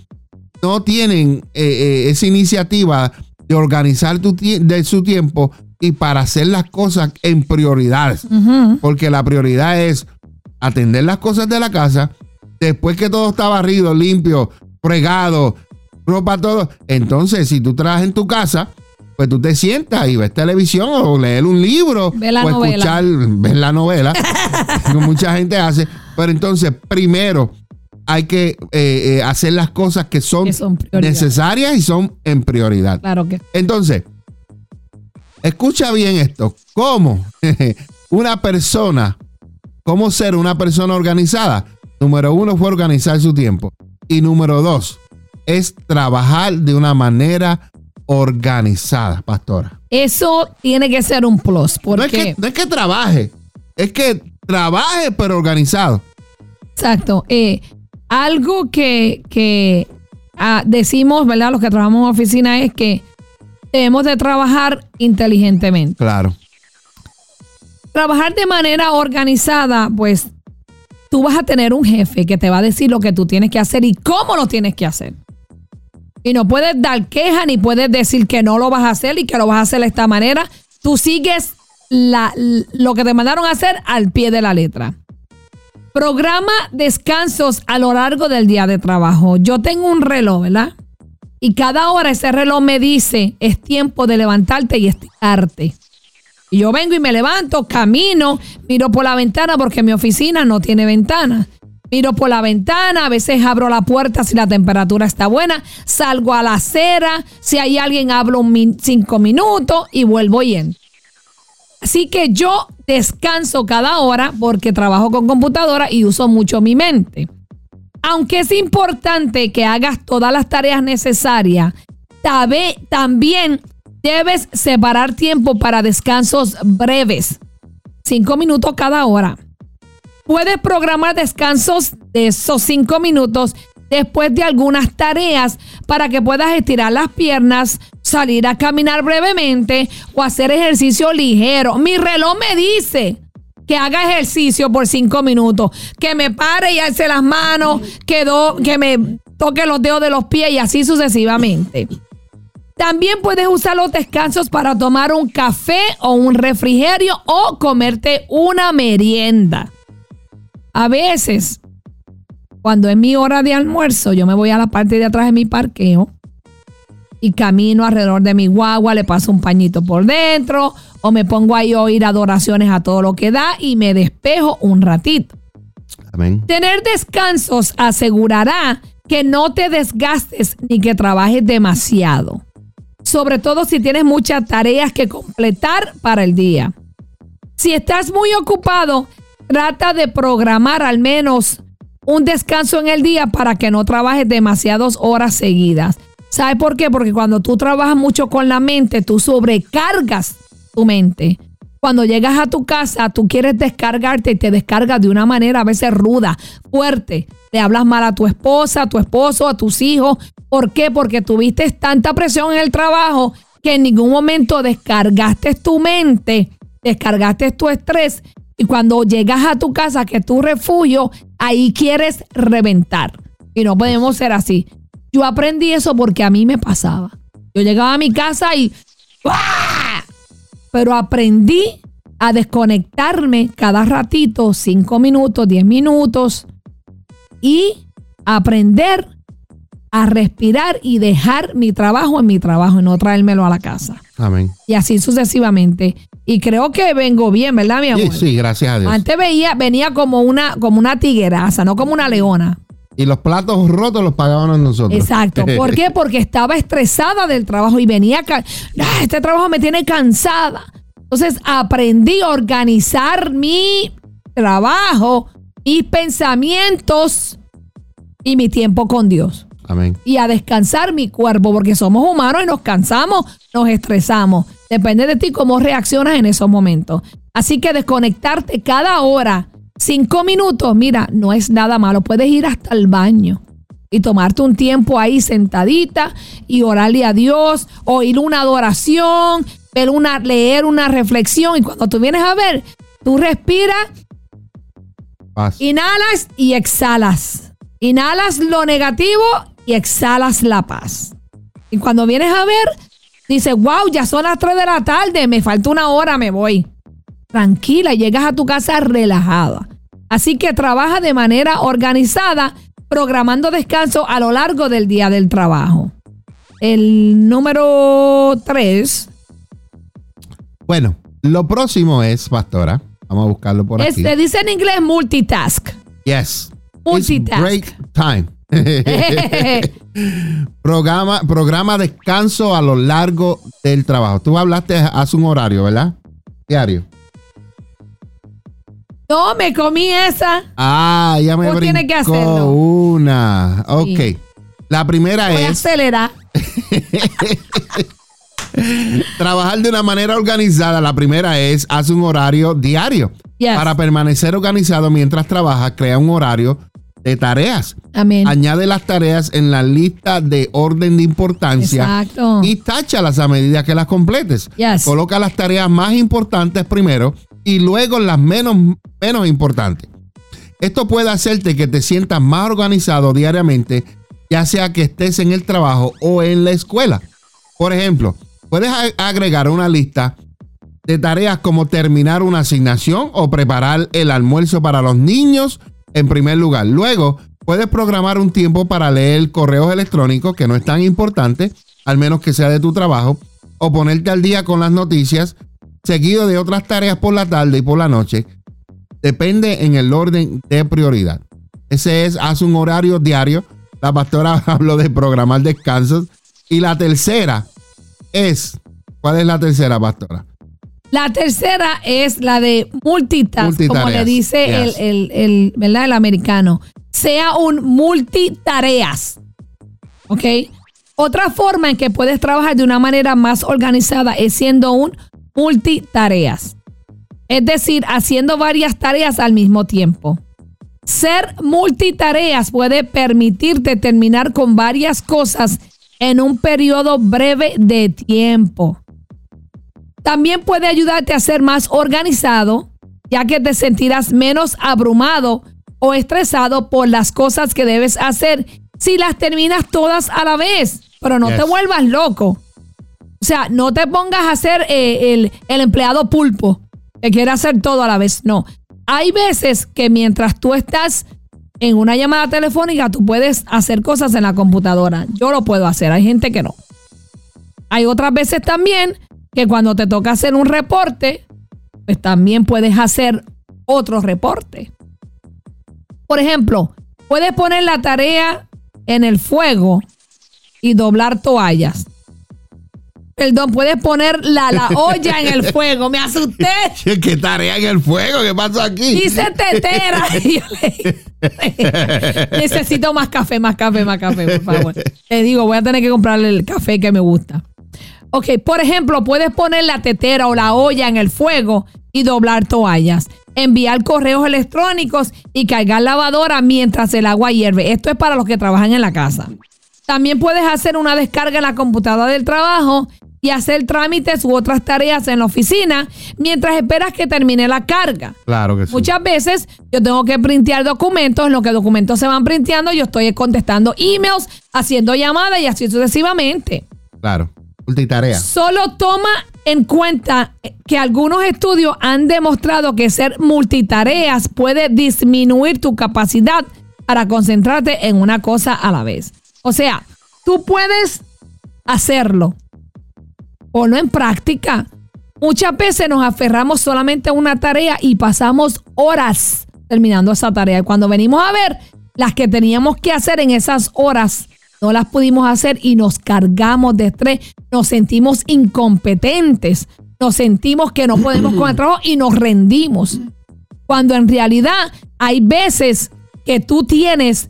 no tienen eh, eh, esa iniciativa de organizar de su tiempo y para hacer las cosas en prioridades. Porque la prioridad es atender las cosas de la casa. Después que todo está barrido, limpio, fregado, ropa, todo. Entonces, si tú trabajas en tu casa, pues tú te sientas y ves televisión o leer un libro o escuchar, ves la novela, como mucha gente hace. Pero entonces, primero hay que eh, eh, hacer las cosas que son, necesarias y son en prioridad. Claro que. Entonces, escucha bien esto. ¿Cómo una persona, cómo ser una persona organizada? Número uno fue organizar su tiempo. Y número dos, es trabajar de una manera organizada, pastora. Eso tiene que ser un plus. Porque... No, es que, no es que trabaje, es que trabaje pero organizado. Exacto. Eh, algo que, ah, decimos, ¿verdad? Los que trabajamos en oficina es que debemos de trabajar inteligentemente. Claro. Trabajar de manera organizada, pues tú vas a tener un jefe que te va a decir lo que tú tienes que hacer y cómo lo tienes que hacer. Y no puedes dar queja ni puedes decir que no lo vas a hacer y que lo vas a hacer de esta manera. Tú sigues lo que te mandaron a hacer al pie de la letra. Programa descansos a lo largo del día de trabajo. Yo tengo un reloj, ¿verdad? Y cada hora ese reloj me dice, es tiempo de levantarte y estirarte. Y yo vengo y me levanto, camino, miro por la ventana porque mi oficina no tiene ventana. Miro por la ventana, a veces abro la puerta si la temperatura está buena, salgo a la acera, si hay alguien hablo cinco minutos y vuelvo y. Así que yo descanso cada hora porque trabajo con computadora y uso mucho mi mente. Aunque es importante que hagas todas las tareas necesarias, también debes separar tiempo para descansos breves, cinco minutos cada hora. Puedes programar descansos de esos cinco minutos después de algunas tareas para que puedas estirar las piernas, salir a caminar brevemente o hacer ejercicio ligero. Mi reloj me dice que haga ejercicio por cinco minutos, que me pare y alce las manos, que, que me toque los dedos de los pies y así sucesivamente. También puedes usar los descansos para tomar un café o un refrigerio o comerte una merienda. A veces cuando es mi hora de almuerzo, yo me voy a la parte de atrás de mi parqueo y camino alrededor de mi guagua, le paso un pañito por dentro o me pongo ahí a oír adoraciones a todo lo que da y me despejo un ratito. Amén. Tener descansos asegurará que no te desgastes ni que trabajes demasiado. Sobre todo si tienes muchas tareas que completar para el día. Si estás muy ocupado, trata de programar al menos un descanso en el día para que no trabajes demasiadas horas seguidas. ¿Sabes por qué? Porque cuando tú trabajas mucho con la mente, tú sobrecargas tu mente. Cuando llegas a tu casa, tú quieres descargarte y te descargas de una manera a veces ruda, fuerte. Le hablas mal a tu esposa, a tu esposo, a tus hijos. ¿Por qué? Porque tuviste tanta presión en el trabajo que en ningún momento descargaste tu mente, descargaste tu estrés y cuando llegas a tu casa, que es tu refugio, ahí quieres reventar. Y no podemos ser así. Yo aprendí eso porque a mí me pasaba. Yo llegaba a mi casa y... Pero aprendí a desconectarme cada ratito, cinco minutos, diez minutos, y aprender a respirar y dejar mi trabajo en mi trabajo y no traérmelo a la casa. Amén. Y así sucesivamente. Y creo que vengo bien, ¿verdad, mi amor? Sí, sí, gracias a Dios. Antes veía, venía como una, como una tigueraza, no como una leona. Y los platos rotos los pagábamos nosotros. Exacto. ¿Por qué? Porque estaba estresada del trabajo y venía, "Ah, este trabajo me tiene cansada. Entonces aprendí a organizar mi trabajo, mis pensamientos y mi tiempo con Dios. Amén. Y a descansar mi cuerpo, porque somos humanos y nos cansamos, nos estresamos. Depende de ti cómo reaccionas en esos momentos. Así que desconectarte cada hora, cinco minutos, mira, no es nada malo. Puedes ir hasta el baño y tomarte un tiempo ahí sentadita y orarle a Dios, oír una adoración, ver una, leer una reflexión. Y cuando tú vienes a ver, tú respiras Paz. Inhalas y exhalas. Inhalas lo negativo y exhalas la paz. Y cuando vienes a ver, dices, wow, ya son las 3 de la tarde, me falta una hora, me voy. Tranquila, llegas a tu casa relajada. Así que trabaja de manera organizada, programando descanso a lo largo del día del trabajo. El número 3 Bueno, lo próximo es, pastora. Vamos a buscarlo por es, aquí. se dice en inglés multitask. Yes. Multitask. It's break time. programa, programa descanso a lo largo del trabajo. Tú hablaste hace un horario, ¿verdad? Diario. No, me comí esa. Ah, ya me Tú tienes que hacerlo. una. Ok. Sí. La primera Voy es acelerar. trabajar de una manera organizada. La primera es haz un horario diario. Yes. Para permanecer organizado mientras trabajas, crea un horario de tareas. Amén. Añade las tareas en la lista de orden de importancia Exacto. y táchalas a medida que las completes. Yes. Coloca las tareas más importantes primero y luego las menos, menos importantes. Esto puede hacerte que te sientas más organizado diariamente, ya sea que estés en el trabajo o en la escuela. Por ejemplo, puedes agregar una lista de tareas como terminar una asignación o preparar el almuerzo para los niños en primer lugar. Luego, puedes programar un tiempo para leer correos electrónicos, que no es tan importante, al menos que sea de tu trabajo, o ponerte al día con las noticias, seguido de otras tareas por la tarde y por la noche. Depende en el orden de prioridad. Ese es, haz un horario diario. La pastora habló de programar descansos. Y la tercera es, ¿cuál es la tercera, pastora? La tercera es la de multitask, como le dice yes. el, el, el, ¿verdad? el americano. Sea un multitareas. ¿Ok? Otra forma en que puedes trabajar de una manera más organizada es siendo un multitareas. Es decir, haciendo varias tareas al mismo tiempo. Ser multitareas puede permitirte terminar con varias cosas en un periodo breve de tiempo. También puede ayudarte a ser más organizado, ya que te sentirás menos abrumado o estresado por las cosas que debes hacer si las terminas todas a la vez. Pero no te vuelvas loco. O sea, no te pongas a ser eh, el, el empleado pulpo que quiere hacer todo a la vez. No. Hay veces que mientras tú estás en una llamada telefónica, tú puedes hacer cosas en la computadora. Yo lo puedo hacer, hay gente que no. Hay otras veces también que cuando te toca hacer un reporte, pues también puedes hacer otro reporte. Por ejemplo, puedes poner la tarea en el fuego y doblar toallas. Perdón, puedes poner la, la olla en el fuego. Me asusté. ¿Qué tarea en el fuego? ¿Qué pasa aquí? Dice tetera. Y yo le- Necesito más café, más café, más café, por favor. Te digo, voy a tener que comprarle el café que me gusta. Ok, por ejemplo, puedes poner la tetera o la olla en el fuego y doblar toallas. Enviar correos electrónicos y cargar lavadora mientras el agua hierve. Esto es para los que trabajan en la casa. También puedes hacer una descarga en la computadora del trabajo y hacer trámites u otras tareas en la oficina mientras esperas que termine la carga. Claro que sí. Muchas veces yo tengo que printear documentos, en lo que documentos se van printeando, yo estoy contestando emails, haciendo llamadas y así sucesivamente. Claro. Multitarea. Solo toma en cuenta que algunos estudios han demostrado que ser multitareas puede disminuir tu capacidad para concentrarte en una cosa a la vez. O sea, tú puedes hacerlo. Ponlo en práctica. Muchas veces nos aferramos solamente a una tarea y pasamos horas terminando esa tarea. Y cuando venimos a ver, las que teníamos que hacer en esas horas no las pudimos hacer y nos cargamos de estrés, nos sentimos incompetentes, nos sentimos que no podemos con el trabajo y nos rendimos. Cuando en realidad hay veces que tú tienes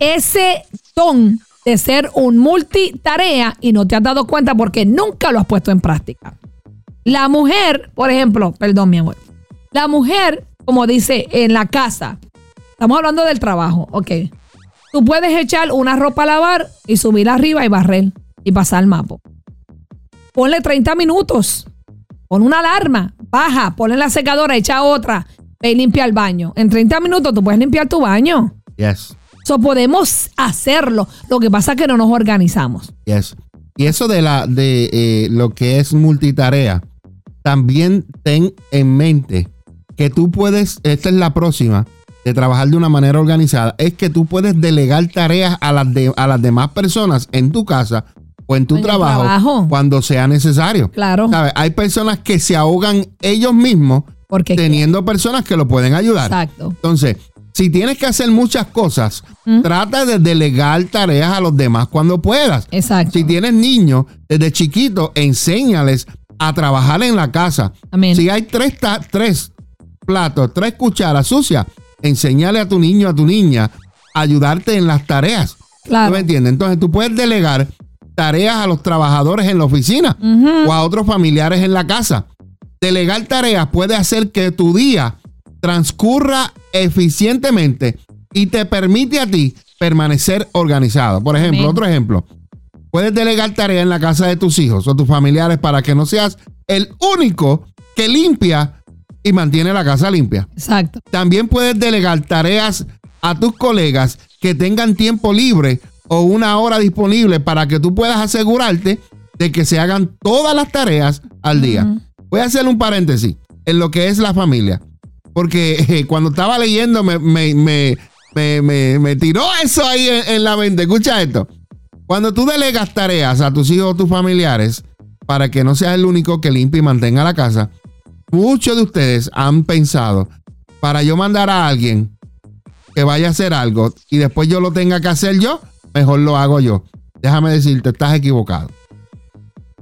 ese ton de ser un multitarea y no te has dado cuenta porque nunca lo has puesto en práctica. La mujer, por ejemplo, perdón mi amor, la mujer, como dice en la casa, estamos hablando del trabajo, ok. Tú puedes echar una ropa a lavar y subir arriba y barrer y pasar el mapa. Ponle 30 minutos, pon una alarma, baja, ponle la secadora, echa otra, ve y limpia el baño. En 30 minutos tú puedes limpiar tu baño. Yes. So, podemos hacerlo. Lo que pasa es que no nos organizamos. Yes. Y eso de la de eh, lo que es multitarea, también ten en mente que tú puedes, esta es la próxima, de trabajar de una manera organizada, es que tú puedes delegar tareas a las, de, a las demás personas en tu casa o en tu En trabajo, trabajo. cuando sea necesario. Claro. ¿Sabes? Hay personas que se ahogan ellos mismos Porque teniendo personas que lo pueden ayudar. Exacto. Entonces, si tienes que hacer muchas cosas, trata de delegar tareas a los demás cuando puedas. Exacto. Si tienes niños, desde chiquitos, enséñales a trabajar en la casa. Amén. Si hay tres, tres platos, tres cucharas sucias, enséñale a tu niño, a tu niña, a ayudarte en las tareas. Claro. ¿Tú me entiendes? Entonces tú puedes delegar tareas a los trabajadores en la oficina o a otros familiares en la casa. Delegar tareas puede hacer que tu día transcurra eficientemente y te permite a ti permanecer organizado. Por ejemplo, Amén. otro ejemplo. Puedes delegar tareas en la casa de tus hijos o tus familiares para que no seas el único que limpia y mantiene la casa limpia. Exacto. También puedes delegar tareas a tus colegas que tengan tiempo libre o una hora disponible para que tú puedas asegurarte de que se hagan todas las tareas al día. Voy a hacer un paréntesis en lo que es la familia. Porque eh, cuando estaba leyendo me, me, me, me, tiró eso ahí en, en la mente. Escucha esto. Cuando tú delegas tareas a tus hijos o tus familiares para que no seas el único que limpie y mantenga la casa, muchos de ustedes han pensado, para yo mandar a alguien que vaya a hacer algo y después yo lo tenga que hacer yo, mejor lo hago yo. Déjame decirte, estás equivocado.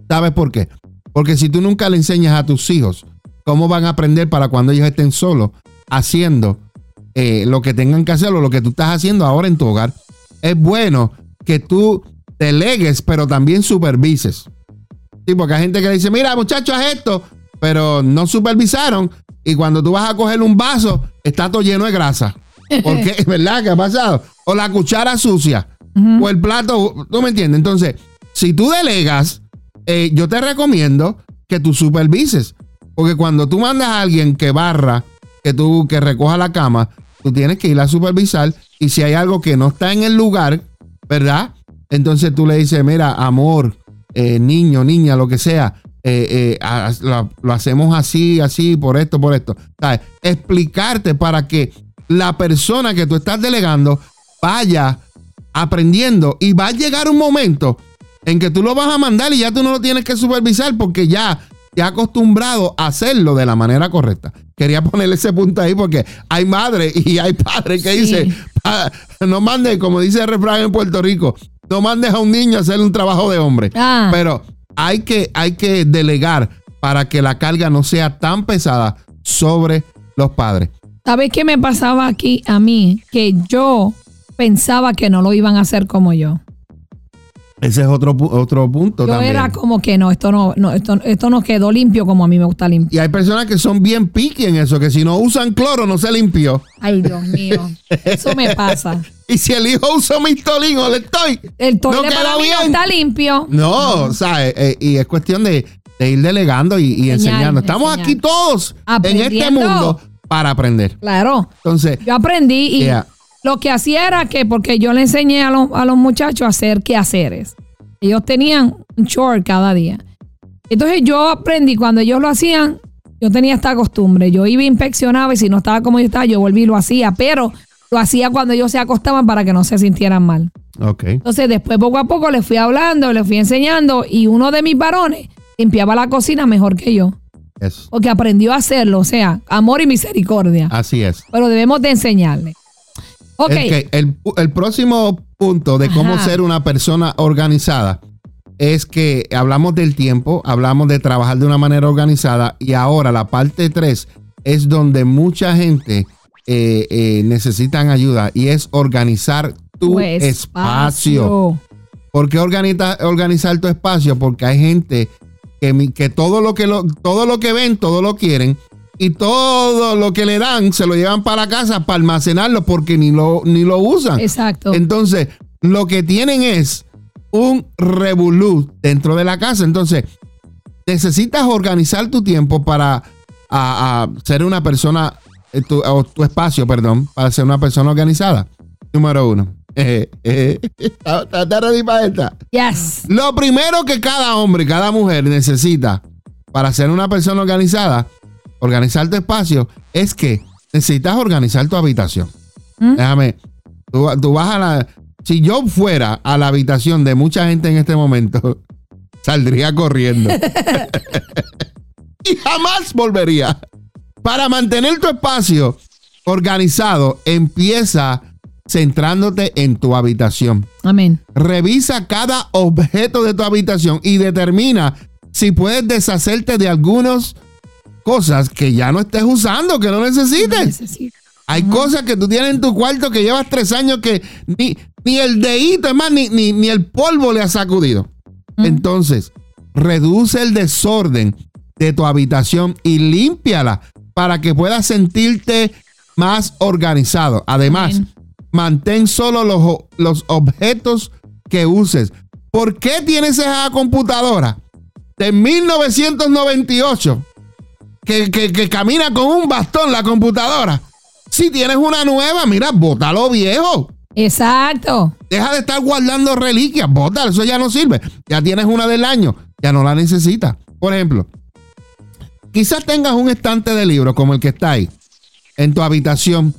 ¿Sabes por qué? Porque si tú nunca le enseñas a tus hijos cómo van a aprender para cuando ellos estén solos haciendo eh, lo que tengan que hacer o lo que tú estás haciendo ahora en tu hogar, es bueno que tú delegues, pero también supervises. Sí, porque hay gente que dice, mira, muchachos, haz esto, pero no supervisaron. Y cuando tú vas a coger un vaso, está todo lleno de grasa. Porque, ¿verdad? ¿Qué ha pasado? O la cuchara sucia. O el plato, ¿tú me entiendes? Entonces, si tú delegas, eh, yo te recomiendo que tú supervises. Porque cuando tú mandas a alguien que barra, que tú, que recoja la cama, tú tienes que ir a supervisar. Y si hay algo que no está en el lugar, ¿verdad? Entonces tú le dices, mira, amor, eh, niño, niña, lo que sea, eh, eh, lo, hacemos así, así, por esto, por esto. Explicarte para que la persona que tú estás delegando vaya aprendiendo y va a llegar un momento en que tú lo vas a mandar y ya tú no lo tienes que supervisar porque ya has acostumbrado a hacerlo de la manera correcta. Quería ponerle ese punto ahí porque hay madres y hay padres que Sí. dicen, "Pa- no mandes, como dice el refrán en Puerto Rico, no mandes a un niño a hacer un trabajo de hombre. Ah. Pero hay que, hay que delegar para que la carga no sea tan pesada sobre los padres. ¿Sabes qué me pasaba aquí a mí? Que yo pensaba que no lo iban a hacer como yo. Ese es otro, otro punto Yo también. era como que no, esto no, no, esto, esto no quedó limpio como a mí me gusta limpio. Y hay personas que son bien piqui en eso, que si no usan cloro no se limpió. Ay, Dios mío. Eso me pasa. Y si el hijo usa mistolín o le estoy, El toile no para no está limpio. No, o sea, eh, eh, y es cuestión de, de ir delegando y, enseñando. Estamos enseñar. aquí todos en este mundo para aprender. Claro. Entonces, Yo aprendí y Yeah. Lo que hacía era que, porque yo le enseñé a, los- a los muchachos a hacer quehaceres. Ellos tenían un chore cada día. Entonces yo aprendí, cuando ellos lo hacían, yo tenía esta costumbre. Yo iba, inspeccionaba y si no estaba como yo estaba, yo volví y lo hacía. Pero lo hacía cuando ellos se acostaban para que no se sintieran mal. ok. Entonces después poco a poco les fui hablando, les fui enseñando y uno de mis varones limpiaba la cocina mejor que yo. Eso. Porque aprendió a hacerlo, o sea, amor y misericordia. Así es. Pero debemos de enseñarle. Ok. El, que- el- el próximo punto de cómo Ajá. ser una persona organizada es que hablamos del tiempo, hablamos de trabajar de una manera organizada y ahora la parte 3 es donde mucha gente eh, eh, necesitan ayuda y es organizar tu Tu espacio. ¿Por qué organiza- organizar tu espacio? Porque hay gente que, que todo lo que lo, todo lo que ven, todo lo quieren. Y todo lo que le dan se lo llevan para casa para almacenarlo porque ni lo, ni lo usan. Exacto. Entonces, lo que tienen es un revolú dentro de la casa. Entonces, necesitas organizar tu tiempo para a- a ser una persona, eh, tu, o tu espacio, perdón, para ser una persona organizada. Número uno. Eh, eh, ¿Está está ready para esta? Yes. Lo primero que cada hombre y cada mujer necesita para ser una persona organizada, organizar tu espacio, es que necesitas organizar tu habitación. ¿Mm? Déjame, tú, tú vas a la... Si yo fuera a la habitación de mucha gente en este momento, saldría corriendo. y jamás volvería. Para mantener tu espacio organizado, empieza centrándote en tu habitación. Amén. Revisa cada objeto de tu habitación y determina si puedes deshacerte de algunas cosas que ya no estés usando, que no necesites. Hay cosas que tú tienes en tu cuarto que llevas tres años que ni, ni el dedito, más, ni, ni, ni el polvo le ha sacudido. Entonces, reduce el desorden de tu habitación y límpiala para que puedas sentirte más organizado. Además, mantén solo los, los objetos que uses. ¿Por qué tienes esa computadora de 1998 que, que- que camina con un bastón la computadora? Si tienes una nueva, mira, bótalo viejo. Exacto. Deja de estar guardando reliquias, bótalo, eso ya no sirve. Ya tienes una del año, ya no la necesitas. Por ejemplo, quizás tengas un estante de libros como el que está ahí en tu habitación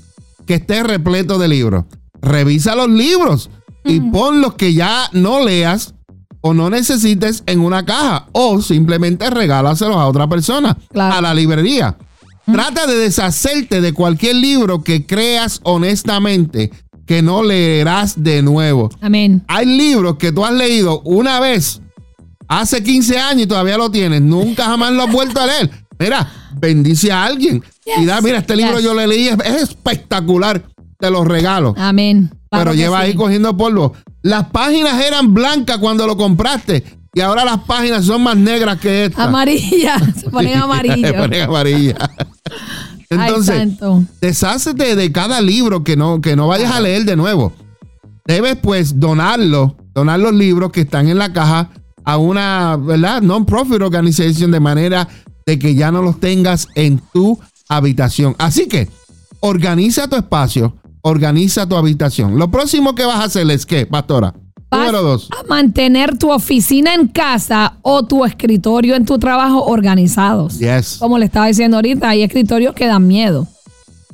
que esté repleto de libros. Revisa los libros y pon los que ya no leas o no necesites en una caja o simplemente regálaselos a otra persona, Claro. a la librería. Trata de deshacerte de cualquier libro que creas honestamente que no leerás de nuevo. Amén. Hay libros que tú has leído una vez hace 15 años y todavía lo tienes. Nunca jamás lo has vuelto a leer. Mira, bendice a alguien. y da, mira, este libro yes. yo le leí, es, es espectacular. Te lo regalo. Amén. Claro pero lleva ahí sí. cogiendo polvo. Las páginas eran blancas cuando lo compraste. Y ahora las páginas son más negras que esta. Amarilla. Se ponen Se amarillo. ponen amarilla. Entonces, Ay, deshácete de cada libro que no, que no vayas a leer de nuevo. Debes pues donarlo, donar los libros que están en la caja a una, ¿verdad? Non-profit organization de manera de que ya no los tengas en tu habitación. Así que organiza tu espacio, organiza tu habitación. Lo próximo que vas a hacer es qué, pastora. Vas Número dos. A mantener tu oficina en casa o tu escritorio en tu trabajo organizados. Yes. Como le estaba diciendo ahorita, hay escritorios que dan miedo.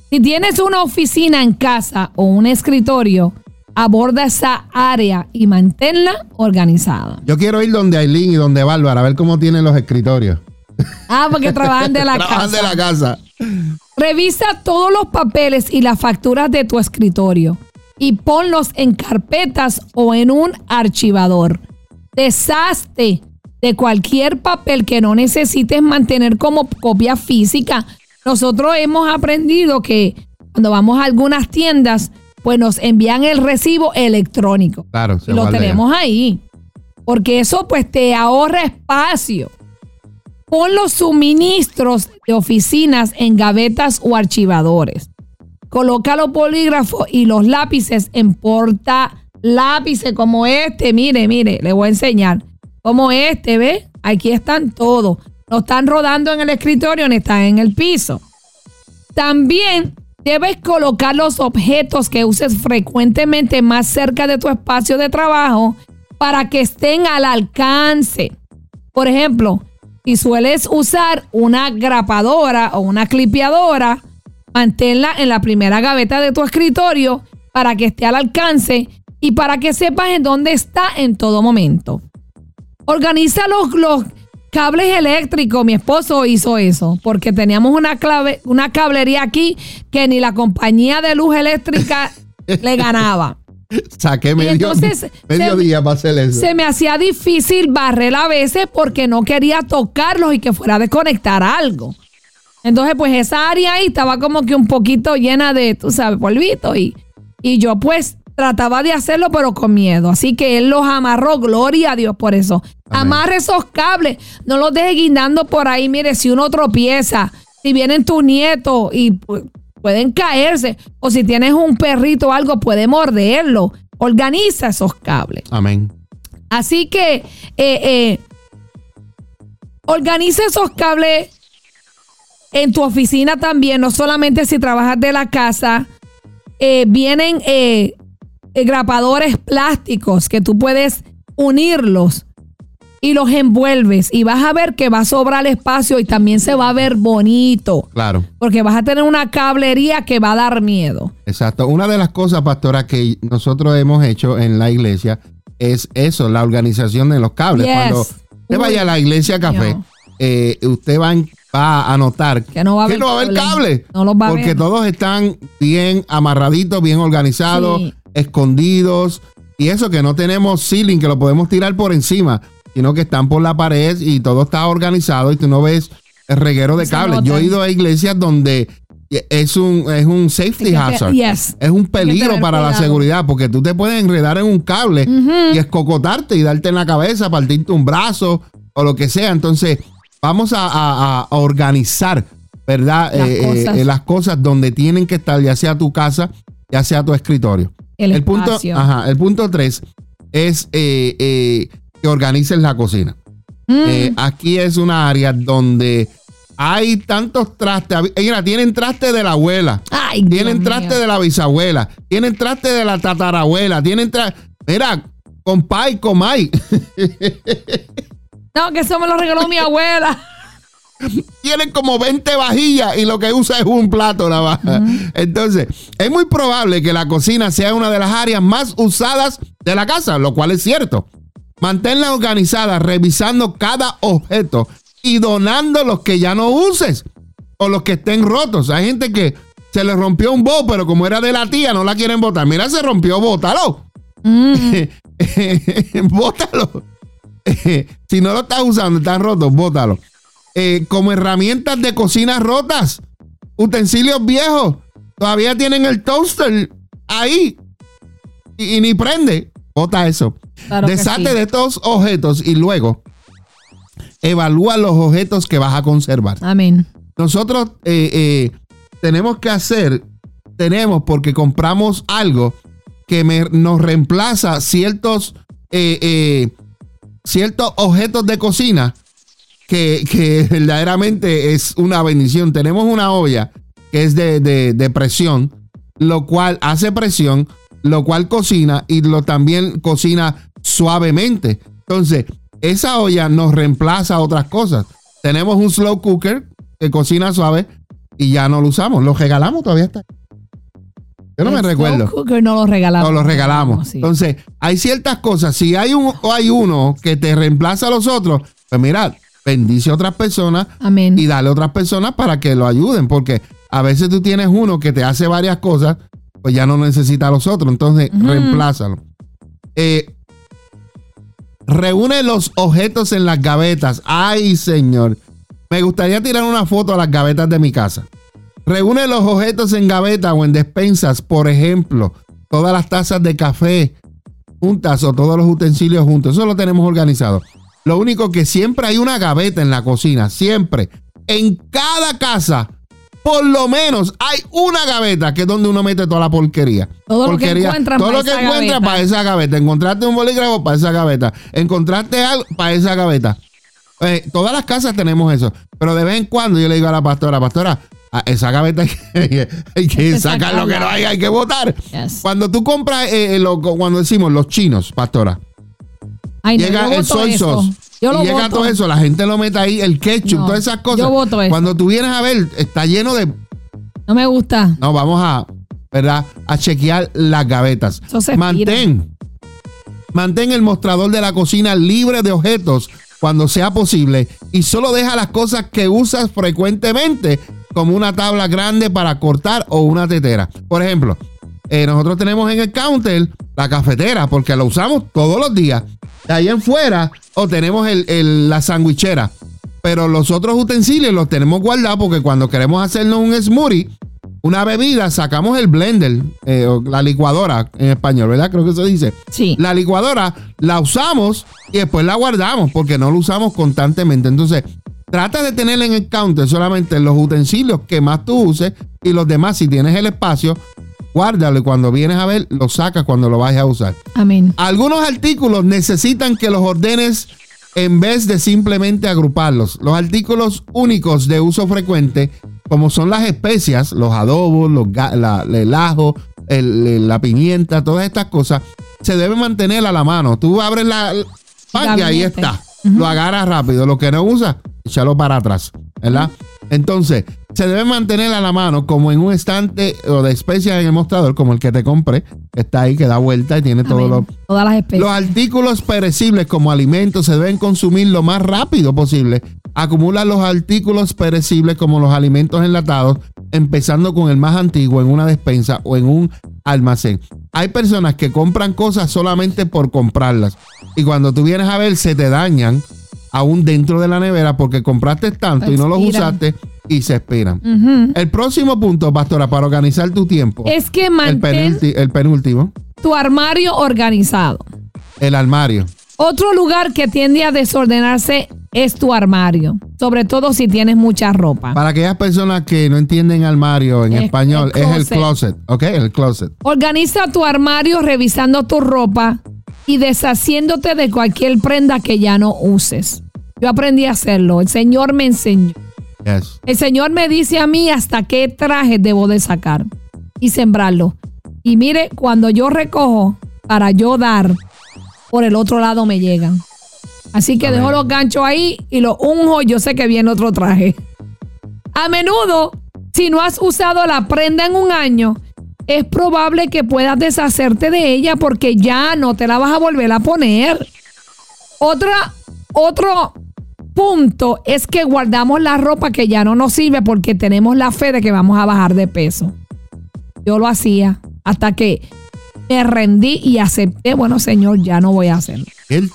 Si tienes una oficina en casa o un escritorio, aborda esa área y manténla organizada. Yo quiero ir donde Aileen y donde Bárbara a ver cómo tienen los escritorios. Ah, porque trabajan de la Trabajan casa. de la casa. Revisa todos los papeles y las facturas de tu escritorio y ponlos en carpetas o en un archivador. Deshazte de cualquier papel que no necesites mantener como copia física. Nosotros hemos aprendido que cuando vamos a algunas tiendas, pues nos envían el recibo electrónico. Claro, se Y lo tenemos ahí. Porque eso pues te ahorra espacio. Pon los suministros de oficinas en gavetas o archivadores. Coloca los polígrafos y los lápices en porta lápices como este. Mire, mire, le voy a enseñar. Como este, ¿ve? Aquí están todos. No están rodando en el escritorio ni están en el piso. También debes colocar los objetos que uses frecuentemente más cerca de tu espacio de trabajo para que estén al alcance. Por ejemplo, si sueles usar una grapadora o una clipeadora, manténla en la primera gaveta de tu escritorio para que esté al alcance y para que sepas en dónde está en todo momento. Organiza los, los cables eléctricos, mi esposo hizo eso, porque teníamos una, clave, una cablería aquí que ni la compañía de luz eléctrica le ganaba. Saqué medio, entonces, medio se- día para hacer eso. Se me hacía difícil barrer a veces porque no quería tocarlos y que fuera a desconectar algo. Entonces, pues esa área ahí estaba como que un poquito llena de, tú sabes, polvito. Y, y yo pues trataba de hacerlo, pero con miedo. Así que él los amarró, gloria a Dios por eso. Amén. Amarre esos cables, no los deje guindando por ahí. Mire, si uno tropieza, si vienen tu nieto y pu- pueden caerse, o si tienes un perrito o algo, puede morderlo. Organiza esos cables. Amén. Así que eh, eh, organiza esos cables en tu oficina también, no solamente si trabajas de la casa. Eh, vienen grapadores plásticos que tú puedes unirlos y los envuelves y vas a ver que va a sobrar espacio y también se va a ver bonito Claro. porque vas a tener una cablería que va a dar miedo. Exacto. Una de las cosas, pastora, que nosotros hemos hecho en la iglesia es eso, la organización de los cables. Yes. Cuando usted vaya a la iglesia café, no. eh, usted va, en- va a notar Que no va a haber haber cable. No los va a porque todos están bien amarraditos, bien organizados, Sí. escondidos. Y eso que no tenemos ceiling, que lo podemos tirar por encima, sino que están por la pared y todo está organizado y tú no ves el reguero de cables. Yo he ido a iglesias donde es un, es un safety que- hazard. yes. Es un peligro para la seguridad porque tú te puedes enredar en un cable y escocotarte y darte en la cabeza, partirte un brazo o lo que sea. Entonces, vamos a, a- a organizar, ¿verdad? Las Eh, eh, cosas. eh, las cosas donde tienen que estar, ya sea tu casa, ya sea tu escritorio. El, punto, ajá, el punto tres es eh, que organices la cocina. Mm. Eh, aquí es una área donde hay tantos trastes. Mira, tienen traste de la abuela. Ay, Dios Tienen mío. traste de la bisabuela. Tienen traste de la tatarabuela. Tienen traste. Mira, compay, comay. No, que eso me lo regaló mi abuela. Tienen como 20 vajillas y lo que usa es un plato nada más. Entonces, es muy probable que la cocina sea una de las áreas más usadas de la casa, lo cual es cierto. Manténla organizada, revisando cada objeto y donando los que ya no uses o los que estén rotos. Hay gente que se le rompió un bo, pero como era de la tía, no la quieren botar. Mira, se rompió, bótalo. bótalo. si no lo estás usando, están rotos, bótalo. Eh, como herramientas de cocina rotas, utensilios viejos, todavía tienen el toaster ahí y, y ni prende. Bota eso. Claro sí. de estos objetos y luego evalúa los objetos que vas a conservar. Amén. Nosotros eh, eh, tenemos que hacer, tenemos porque compramos algo que me- nos reemplaza ciertos, eh, eh, ciertos objetos de cocina que, que verdaderamente es una bendición. Tenemos una olla que es de, de- de presión, lo cual hace presión, lo cual cocina y lo también cocina suavemente. Entonces, esa olla nos reemplaza otras cosas. Tenemos un slow cooker que cocina suave y ya no lo usamos. Lo regalamos todavía está. Yo no me El recuerdo. slow cooker no lo regalamos. No lo regalamos. Sí. Entonces, hay ciertas cosas. Si hay un o hay uno que te reemplaza a los otros, pues mira, bendice a otras personas Amén. y dale a otras personas para que lo ayuden, porque a veces tú tienes uno que te hace varias cosas, pues ya no necesita a los otros, entonces Ujú. reemplázalo. Eh, reúne los objetos en las gavetas. Ay, señor. Me gustaría tirar una foto a las gavetas de mi casa. Reúne los objetos en gavetas o en despensas, por ejemplo, todas las tazas de café juntas o todos los utensilios juntos. Eso lo tenemos organizado. Lo único que siempre hay una gaveta en la cocina, siempre. En cada casa, por lo menos hay una gaveta que es donde uno mete toda la porquería. Todo lo que encuentran Todo para lo que esa encuentras para esa gaveta. Encontraste un bolígrafo para esa gaveta. Encontraste algo para esa gaveta. Eh, todas las casas tenemos eso. Pero de vez en cuando yo le digo a la pastora, pastora, a esa gaveta hay que, hay que que sacar lo que no hay, hay que botar. Yes. Cuando tú compras, eh, eh, lo- cuando decimos los chinos, pastora, Ay, no, llega el soy eso. Yo y llega voto. todo eso, la gente lo mete ahí, el ketchup, No, todas esas cosas. yo voto eso. Cuando tú vienes a ver, está lleno de. No me gusta. No, vamos a, ¿verdad? A chequear las gavetas. Eso se Mantén. Mantén el mostrador de la cocina libre de objetos cuando sea posible y solo deja las cosas que usas frecuentemente como una tabla grande para cortar o una tetera. Por ejemplo, eh, nosotros tenemos en el counter la cafetera porque la usamos todos los días. De ahí en fuera o tenemos el, la sandwichera. Pero los otros utensilios los tenemos guardados porque cuando queremos hacernos un smoothie, una bebida, sacamos el blender, eh, la licuadora en español, ¿verdad? Creo que se dice. Sí. La licuadora la usamos y después la guardamos porque no la usamos constantemente. Entonces, trata de tener en el counter solamente los utensilios que más tú uses y los demás, si tienes el espacio, guárdalo y cuando vienes a ver, lo sacas cuando lo vayas a usar. Amén. Algunos artículos necesitan que los ordenes en vez de simplemente agruparlos. Los artículos únicos de uso frecuente, como son las especias, los adobos, los el ajo, la pimienta, todas estas cosas, se deben mantener a la mano. Tú abres la pan y ahí está. Lo agarras rápido. Lo que no usas, échalo para atrás. ¿Verdad? Entonces, se debe mantener a la mano como en un estante o de especias en el mostrador, como el que te compré. Está ahí, que da vuelta y tiene todos los, Todas las especies. Los artículos perecibles como alimentos se deben consumir lo más rápido posible. Acumula los artículos perecibles como los alimentos enlatados, empezando con el más antiguo en una despensa o en un almacén. Hay personas que compran cosas solamente por comprarlas. Y cuando tú vienes a ver, se te dañan aún dentro de la nevera porque compraste tanto y no los usaste y se esperan. El próximo punto, pastora, para organizar tu tiempo. Es que mantén el, penúltimo. Tu armario organizado. El armario. Otro lugar que tiende a desordenarse es tu armario, sobre todo si tienes mucha ropa. Para aquellas personas que no entienden armario en español, es el closet, ¿ok? El closet. Organiza tu armario revisando tu ropa y deshaciéndote de cualquier prenda que ya no uses. Yo aprendí a hacerlo. El Señor me enseñó. El Señor me dice a mí hasta qué traje debo de sacar y sembrarlo. Y mire, cuando yo recojo para yo dar, por el otro lado me llegan. Así que dejo los ganchos ahí y lo unjo. Yo sé que viene otro traje. A menudo, si no has usado la prenda en un año, es probable que puedas deshacerte de ella porque ya no te la vas a volver a poner. Otra, otro punto es que guardamos la ropa que ya no nos sirve porque tenemos la fe de que vamos a bajar de peso. Yo lo hacía hasta que me rendí y acepté, bueno, señor, ya no voy a hacerlo.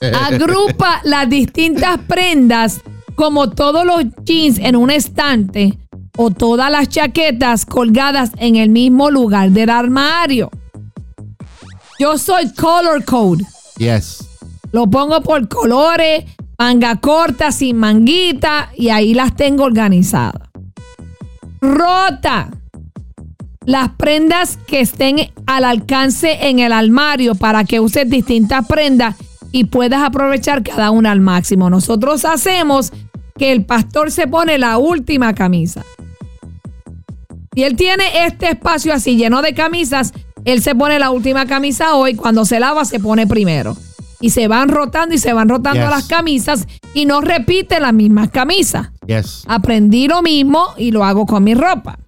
Agrupa las distintas prendas como todos los jeans en un estante o todas las chaquetas colgadas en el mismo lugar del armario. Yo soy color code. Yes. Lo pongo por colores, manga corta, sin manguita, y ahí las tengo organizadas. Rota. Las prendas que estén al alcance en el armario para que uses distintas prendas y puedas aprovechar cada una al máximo. Nosotros hacemos que el pastor se pone la última camisa. Y él tiene este espacio así lleno de camisas, él se pone la última camisa hoy, cuando se lava se pone primero y se van rotando y se van rotando las camisas y no repite las mismas camisas. Aprendí lo mismo y lo hago con mi ropa.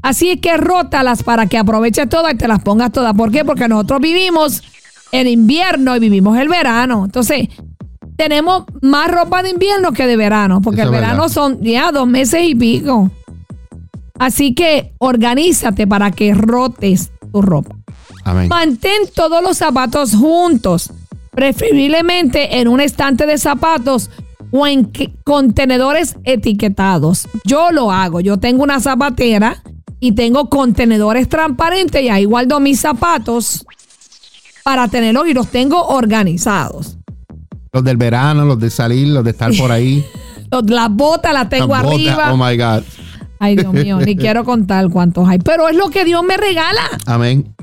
Así es que rótalas para que aproveches todas y te las pongas todas. ¿Por qué? Porque nosotros vivimos en invierno y vivimos el verano. Entonces, tenemos más ropa de invierno que de verano, porque el verano son ya dos meses y pico. Así que organízate para que rotes tu ropa. Mantén todos los zapatos juntos preferiblemente en un estante de zapatos o en contenedores etiquetados. Yo lo hago, yo tengo una zapatera y tengo contenedores transparentes y ahí guardo mis zapatos para tenerlos y los tengo organizados. Los del verano, los de salir, los de estar por ahí. las botas las tengo arriba. oh my God. Ay, Dios mío, ni quiero contar cuántos hay. Pero es lo que Dios me regala. Amén.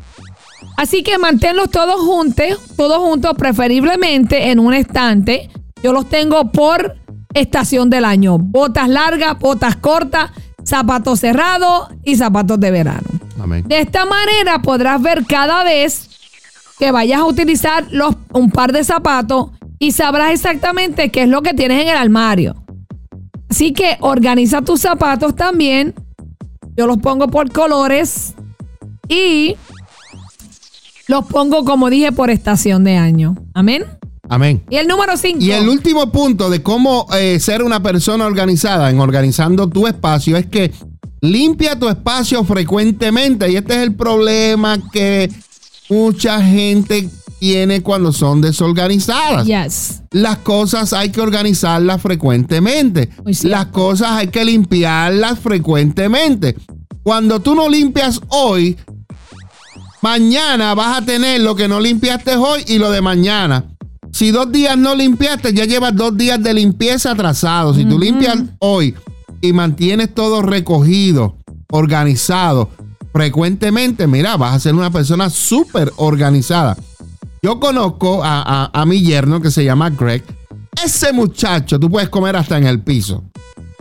Así que manténlos todos juntos, todos juntos, preferiblemente en un estante. Yo los tengo por estación del año. Botas largas, botas cortas, zapatos cerrados y zapatos de verano. De esta manera podrás ver cada vez que vayas a utilizar los, un par de zapatos y sabrás exactamente qué es lo que tienes en el armario. Así que organiza tus zapatos también. Yo los pongo por colores y los pongo, como dije, por estación de año. Amén. Amén. Y el número 5. Y el último punto de cómo eh, ser una persona organizada en organizando tu espacio es que limpia tu espacio frecuentemente. Y este es el problema que mucha gente tiene cuando son desorganizadas. Yes. Las cosas hay que organizarlas frecuentemente. Las cosas hay que limpiarlas frecuentemente. Cuando tú no limpias hoy, mañana vas a tener lo que no limpiaste hoy y lo de mañana. Si dos días no limpiaste, ya llevas dos días de limpieza atrasados. Si tú limpias hoy y mantienes todo recogido, organizado, frecuentemente, mira, vas a ser una persona súper organizada. Yo conozco a, a- a mi yerno que se llama Greg. Ese muchacho, tú puedes comer hasta en el piso.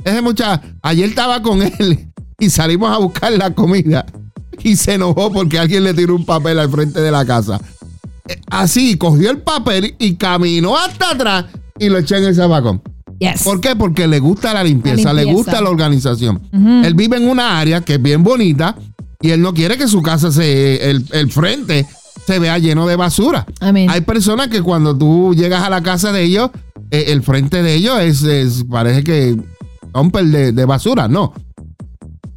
Ese muchacho, ayer estaba con él y salimos a buscar la comida y se enojó porque alguien le tiró un papel al frente de la casa. Eh, Así, cogió el papel y caminó hasta atrás y lo echó en el zabacón. Yes. ¿Por qué? Porque le gusta la limpieza, La le gusta la organización. Él vive en una área que es bien bonita y él no quiere que su casa se, el, el frente se vea lleno de basura. Hay personas que cuando tú llegas a la casa de ellos, eh, el frente de ellos es, es- parece que romper de, de basura. No.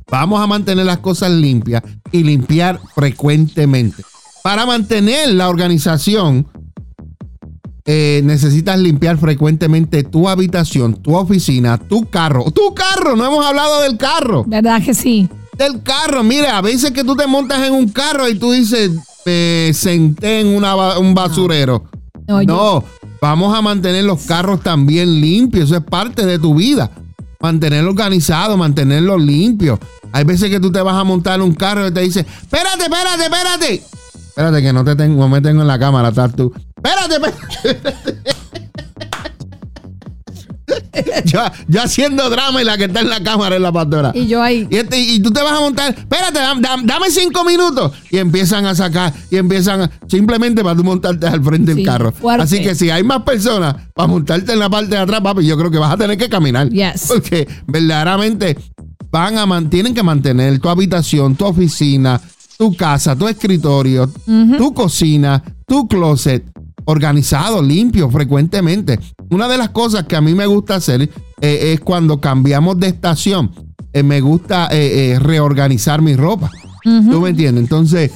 Vamos a mantener las cosas limpias y limpiar frecuentemente. Para mantener la organización, eh, necesitas limpiar frecuentemente tu habitación, tu oficina, tu carro. Tu carro, no hemos hablado del carro. ¿Verdad que sí? Del carro, mira, a veces que tú te montas en un carro y tú dices, me senté en una un basurero. No, yo- No, vamos a mantener los carros también limpios, eso es parte de tu vida. Mantenerlo organizado, mantenerlo limpio. Hay veces que tú te vas a montar un carro y te dice, espérate, espérate, espérate. Espérate que no te tengo, no me tengo en la cámara, estás tú. Espérate, espérate. yo, yo haciendo drama y la que está en la cámara es la pastora. Y yo ahí. Y, este- y tú te vas a montar, espérate, dam- dam- dame cinco minutos. Y empiezan a sacar, y empiezan a- simplemente para tú montarte al frente del carro. fuerte. Así que si hay más personas para montarte en la parte de atrás, papi, yo creo que vas a tener que caminar. Yes. Porque verdaderamente van a man- tienen que mantener tu habitación, tu oficina, tu casa, tu escritorio, tu cocina, tu closet organizado, limpio, frecuentemente. Una de las cosas que a mí me gusta hacer eh, es cuando cambiamos de estación, eh, me gusta eh, reorganizar mi ropa. ¿Tú me entiendes? Entonces,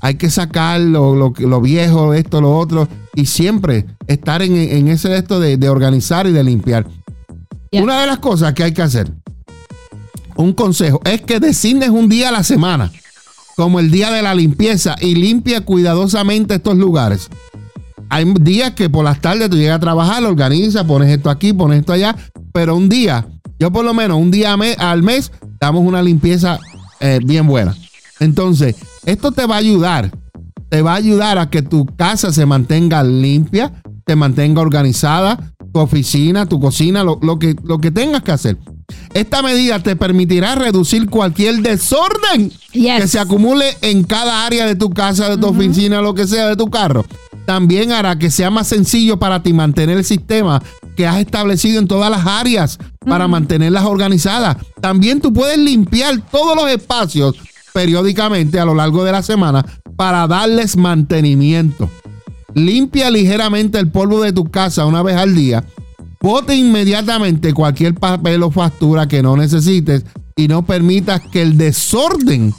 hay que sacar lo, lo, lo viejo, esto, lo otro, y siempre estar en, en ese de esto de, de organizar y de limpiar. Yeah. Una de las cosas que hay que hacer, un consejo, es que designes un día a la semana como el día de la limpieza y limpia cuidadosamente estos lugares. Hay días que por las tardes tú llegas a trabajar, organizas, pones esto aquí, pones esto allá, pero un día, yo por lo menos un día al mes, damos una limpieza eh, bien buena. Entonces, esto te va a ayudar, te va a ayudar a que tu casa se mantenga limpia, te mantenga organizada, tu oficina, tu cocina, lo que, lo que tengas que hacer. Esta medida te permitirá reducir cualquier desorden Yes. que se acumule en cada área de tu casa, de tu oficina, lo que sea, de tu carro. También hará que sea más sencillo para ti mantener el sistema que has establecido en todas las áreas para mantenerlas organizadas. También tú puedes limpiar todos los espacios periódicamente a lo largo de la semana para darles mantenimiento. Limpia ligeramente el polvo de tu casa una vez al día. Bote inmediatamente cualquier papel o factura que no necesites y no permitas que el desorden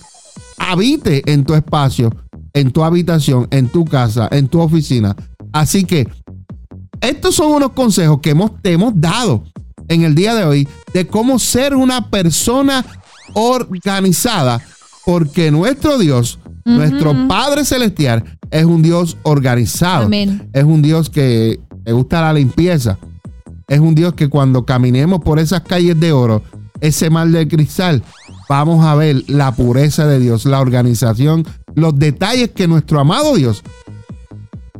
habite en tu espacio, en tu habitación, en tu casa, en tu oficina. Así que estos son unos consejos que hemos, te hemos dado en el día de hoy de cómo ser una persona organizada, porque nuestro Dios, nuestro Padre Celestial, es un Dios organizado. Amén. Es un Dios que le gusta la limpieza. Es un Dios que cuando caminemos por esas calles de oro, ese mar de cristal, vamos a ver la pureza de Dios, la organización, los detalles que nuestro amado Dios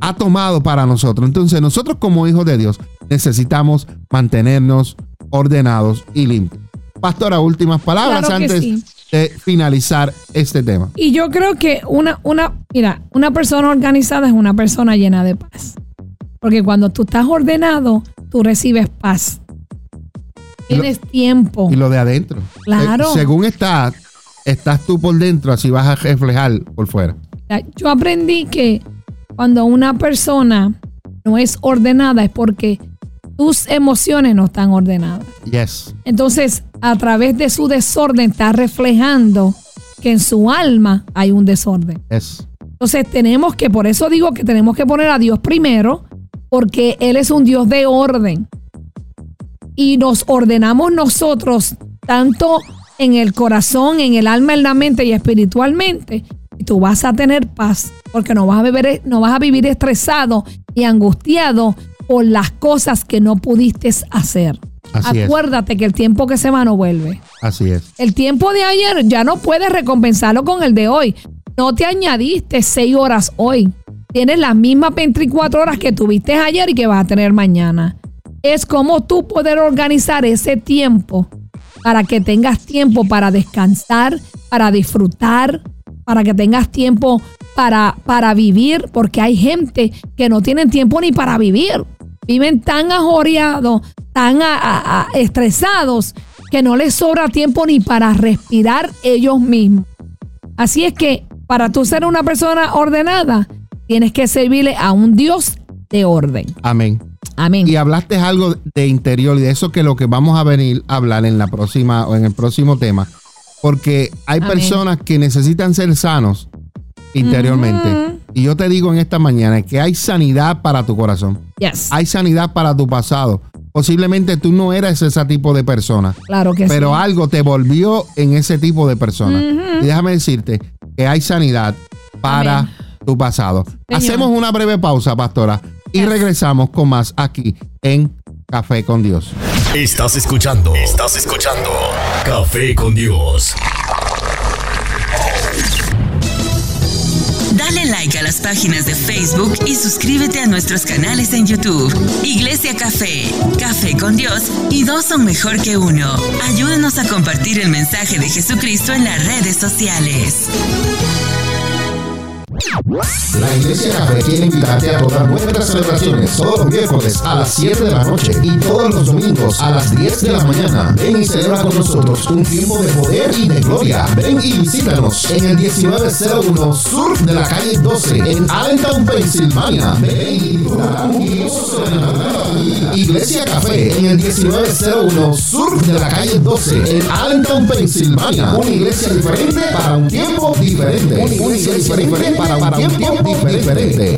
ha tomado para nosotros. Entonces nosotros como hijos de Dios necesitamos mantenernos ordenados y limpios. Pastora, últimas palabras Claro antes sí. de finalizar este tema. Y yo creo que una, una, mira, una persona organizada es una persona llena de paz. Porque cuando tú estás ordenado, tú recibes paz. Y lo- Tienes tiempo. Y lo de adentro. Claro. Eh, según estás, estás tú por dentro, así vas a reflejar por fuera. Yo aprendí que cuando una persona no es ordenada es porque tus emociones no están ordenadas. Yes. Entonces, a través de su desorden está reflejando que en su alma hay un desorden. Yes. Entonces tenemos que, por eso digo que tenemos que poner a Dios primero, porque Él es un Dios de orden. Y nos ordenamos nosotros, tanto en el corazón, en el alma, en la mente y espiritualmente. Y tú vas a tener paz, porque no vas a vivir, no vas a vivir estresado y angustiado por las cosas que no pudiste hacer. Así es. Acuérdate que el tiempo que se va no vuelve. Así es. El tiempo de ayer ya no puedes recompensarlo con el de hoy. No te añadiste seis horas hoy. Tienes las mismas 24 horas que tuviste ayer y que vas a tener mañana. Es como tú poder organizar ese tiempo para que tengas tiempo para descansar, para disfrutar, para que tengas tiempo para, para vivir, porque hay gente que no tienen tiempo ni para vivir. Viven tan ajoreados, tan estresados, que no les sobra tiempo ni para respirar ellos mismos. Así es que para tú ser una persona ordenada, tienes que servirle a un Dios de orden. Amén. Amén. Y hablaste algo de interior y de eso que lo que vamos a venir a hablar en la próxima o en el próximo tema. Porque hay Amén. personas que necesitan ser sanos interiormente. Y yo te digo en esta mañana que hay sanidad para tu corazón. Yes. Hay sanidad para tu pasado. Posiblemente tú no eras ese tipo de persona, claro que pero sí. algo te volvió en ese tipo de persona. Y déjame decirte que hay sanidad para Amén. Tu pasado. Hacemos una breve pausa, pastora, y Yes. regresamos con más aquí en Café con Dios. Estás escuchando. Estás escuchando. Café con Dios. Dale like a las páginas de Facebook y suscríbete a nuestros canales en YouTube. Iglesia Café, Café con Dios y dos son mejor que uno. Ayúdanos a compartir el mensaje de Jesucristo en las redes sociales. La Iglesia Café quiere invitarte a todas nuestras celebraciones todos los miércoles a las 7 de la noche y todos los domingos a las 10 de la mañana. Ven y celebra con nosotros un tiempo de poder y de gloria. Ven y visítanos en el 1901 Sur de la calle 12 en Allentown, Pensilvania. Ven y. Iglesia Café en el 1901 Sur de la calle 12 en Allentown, Pensilvania. Una iglesia diferente para un tiempo diferente. Una iglesia diferente para, para un tiempo diferente.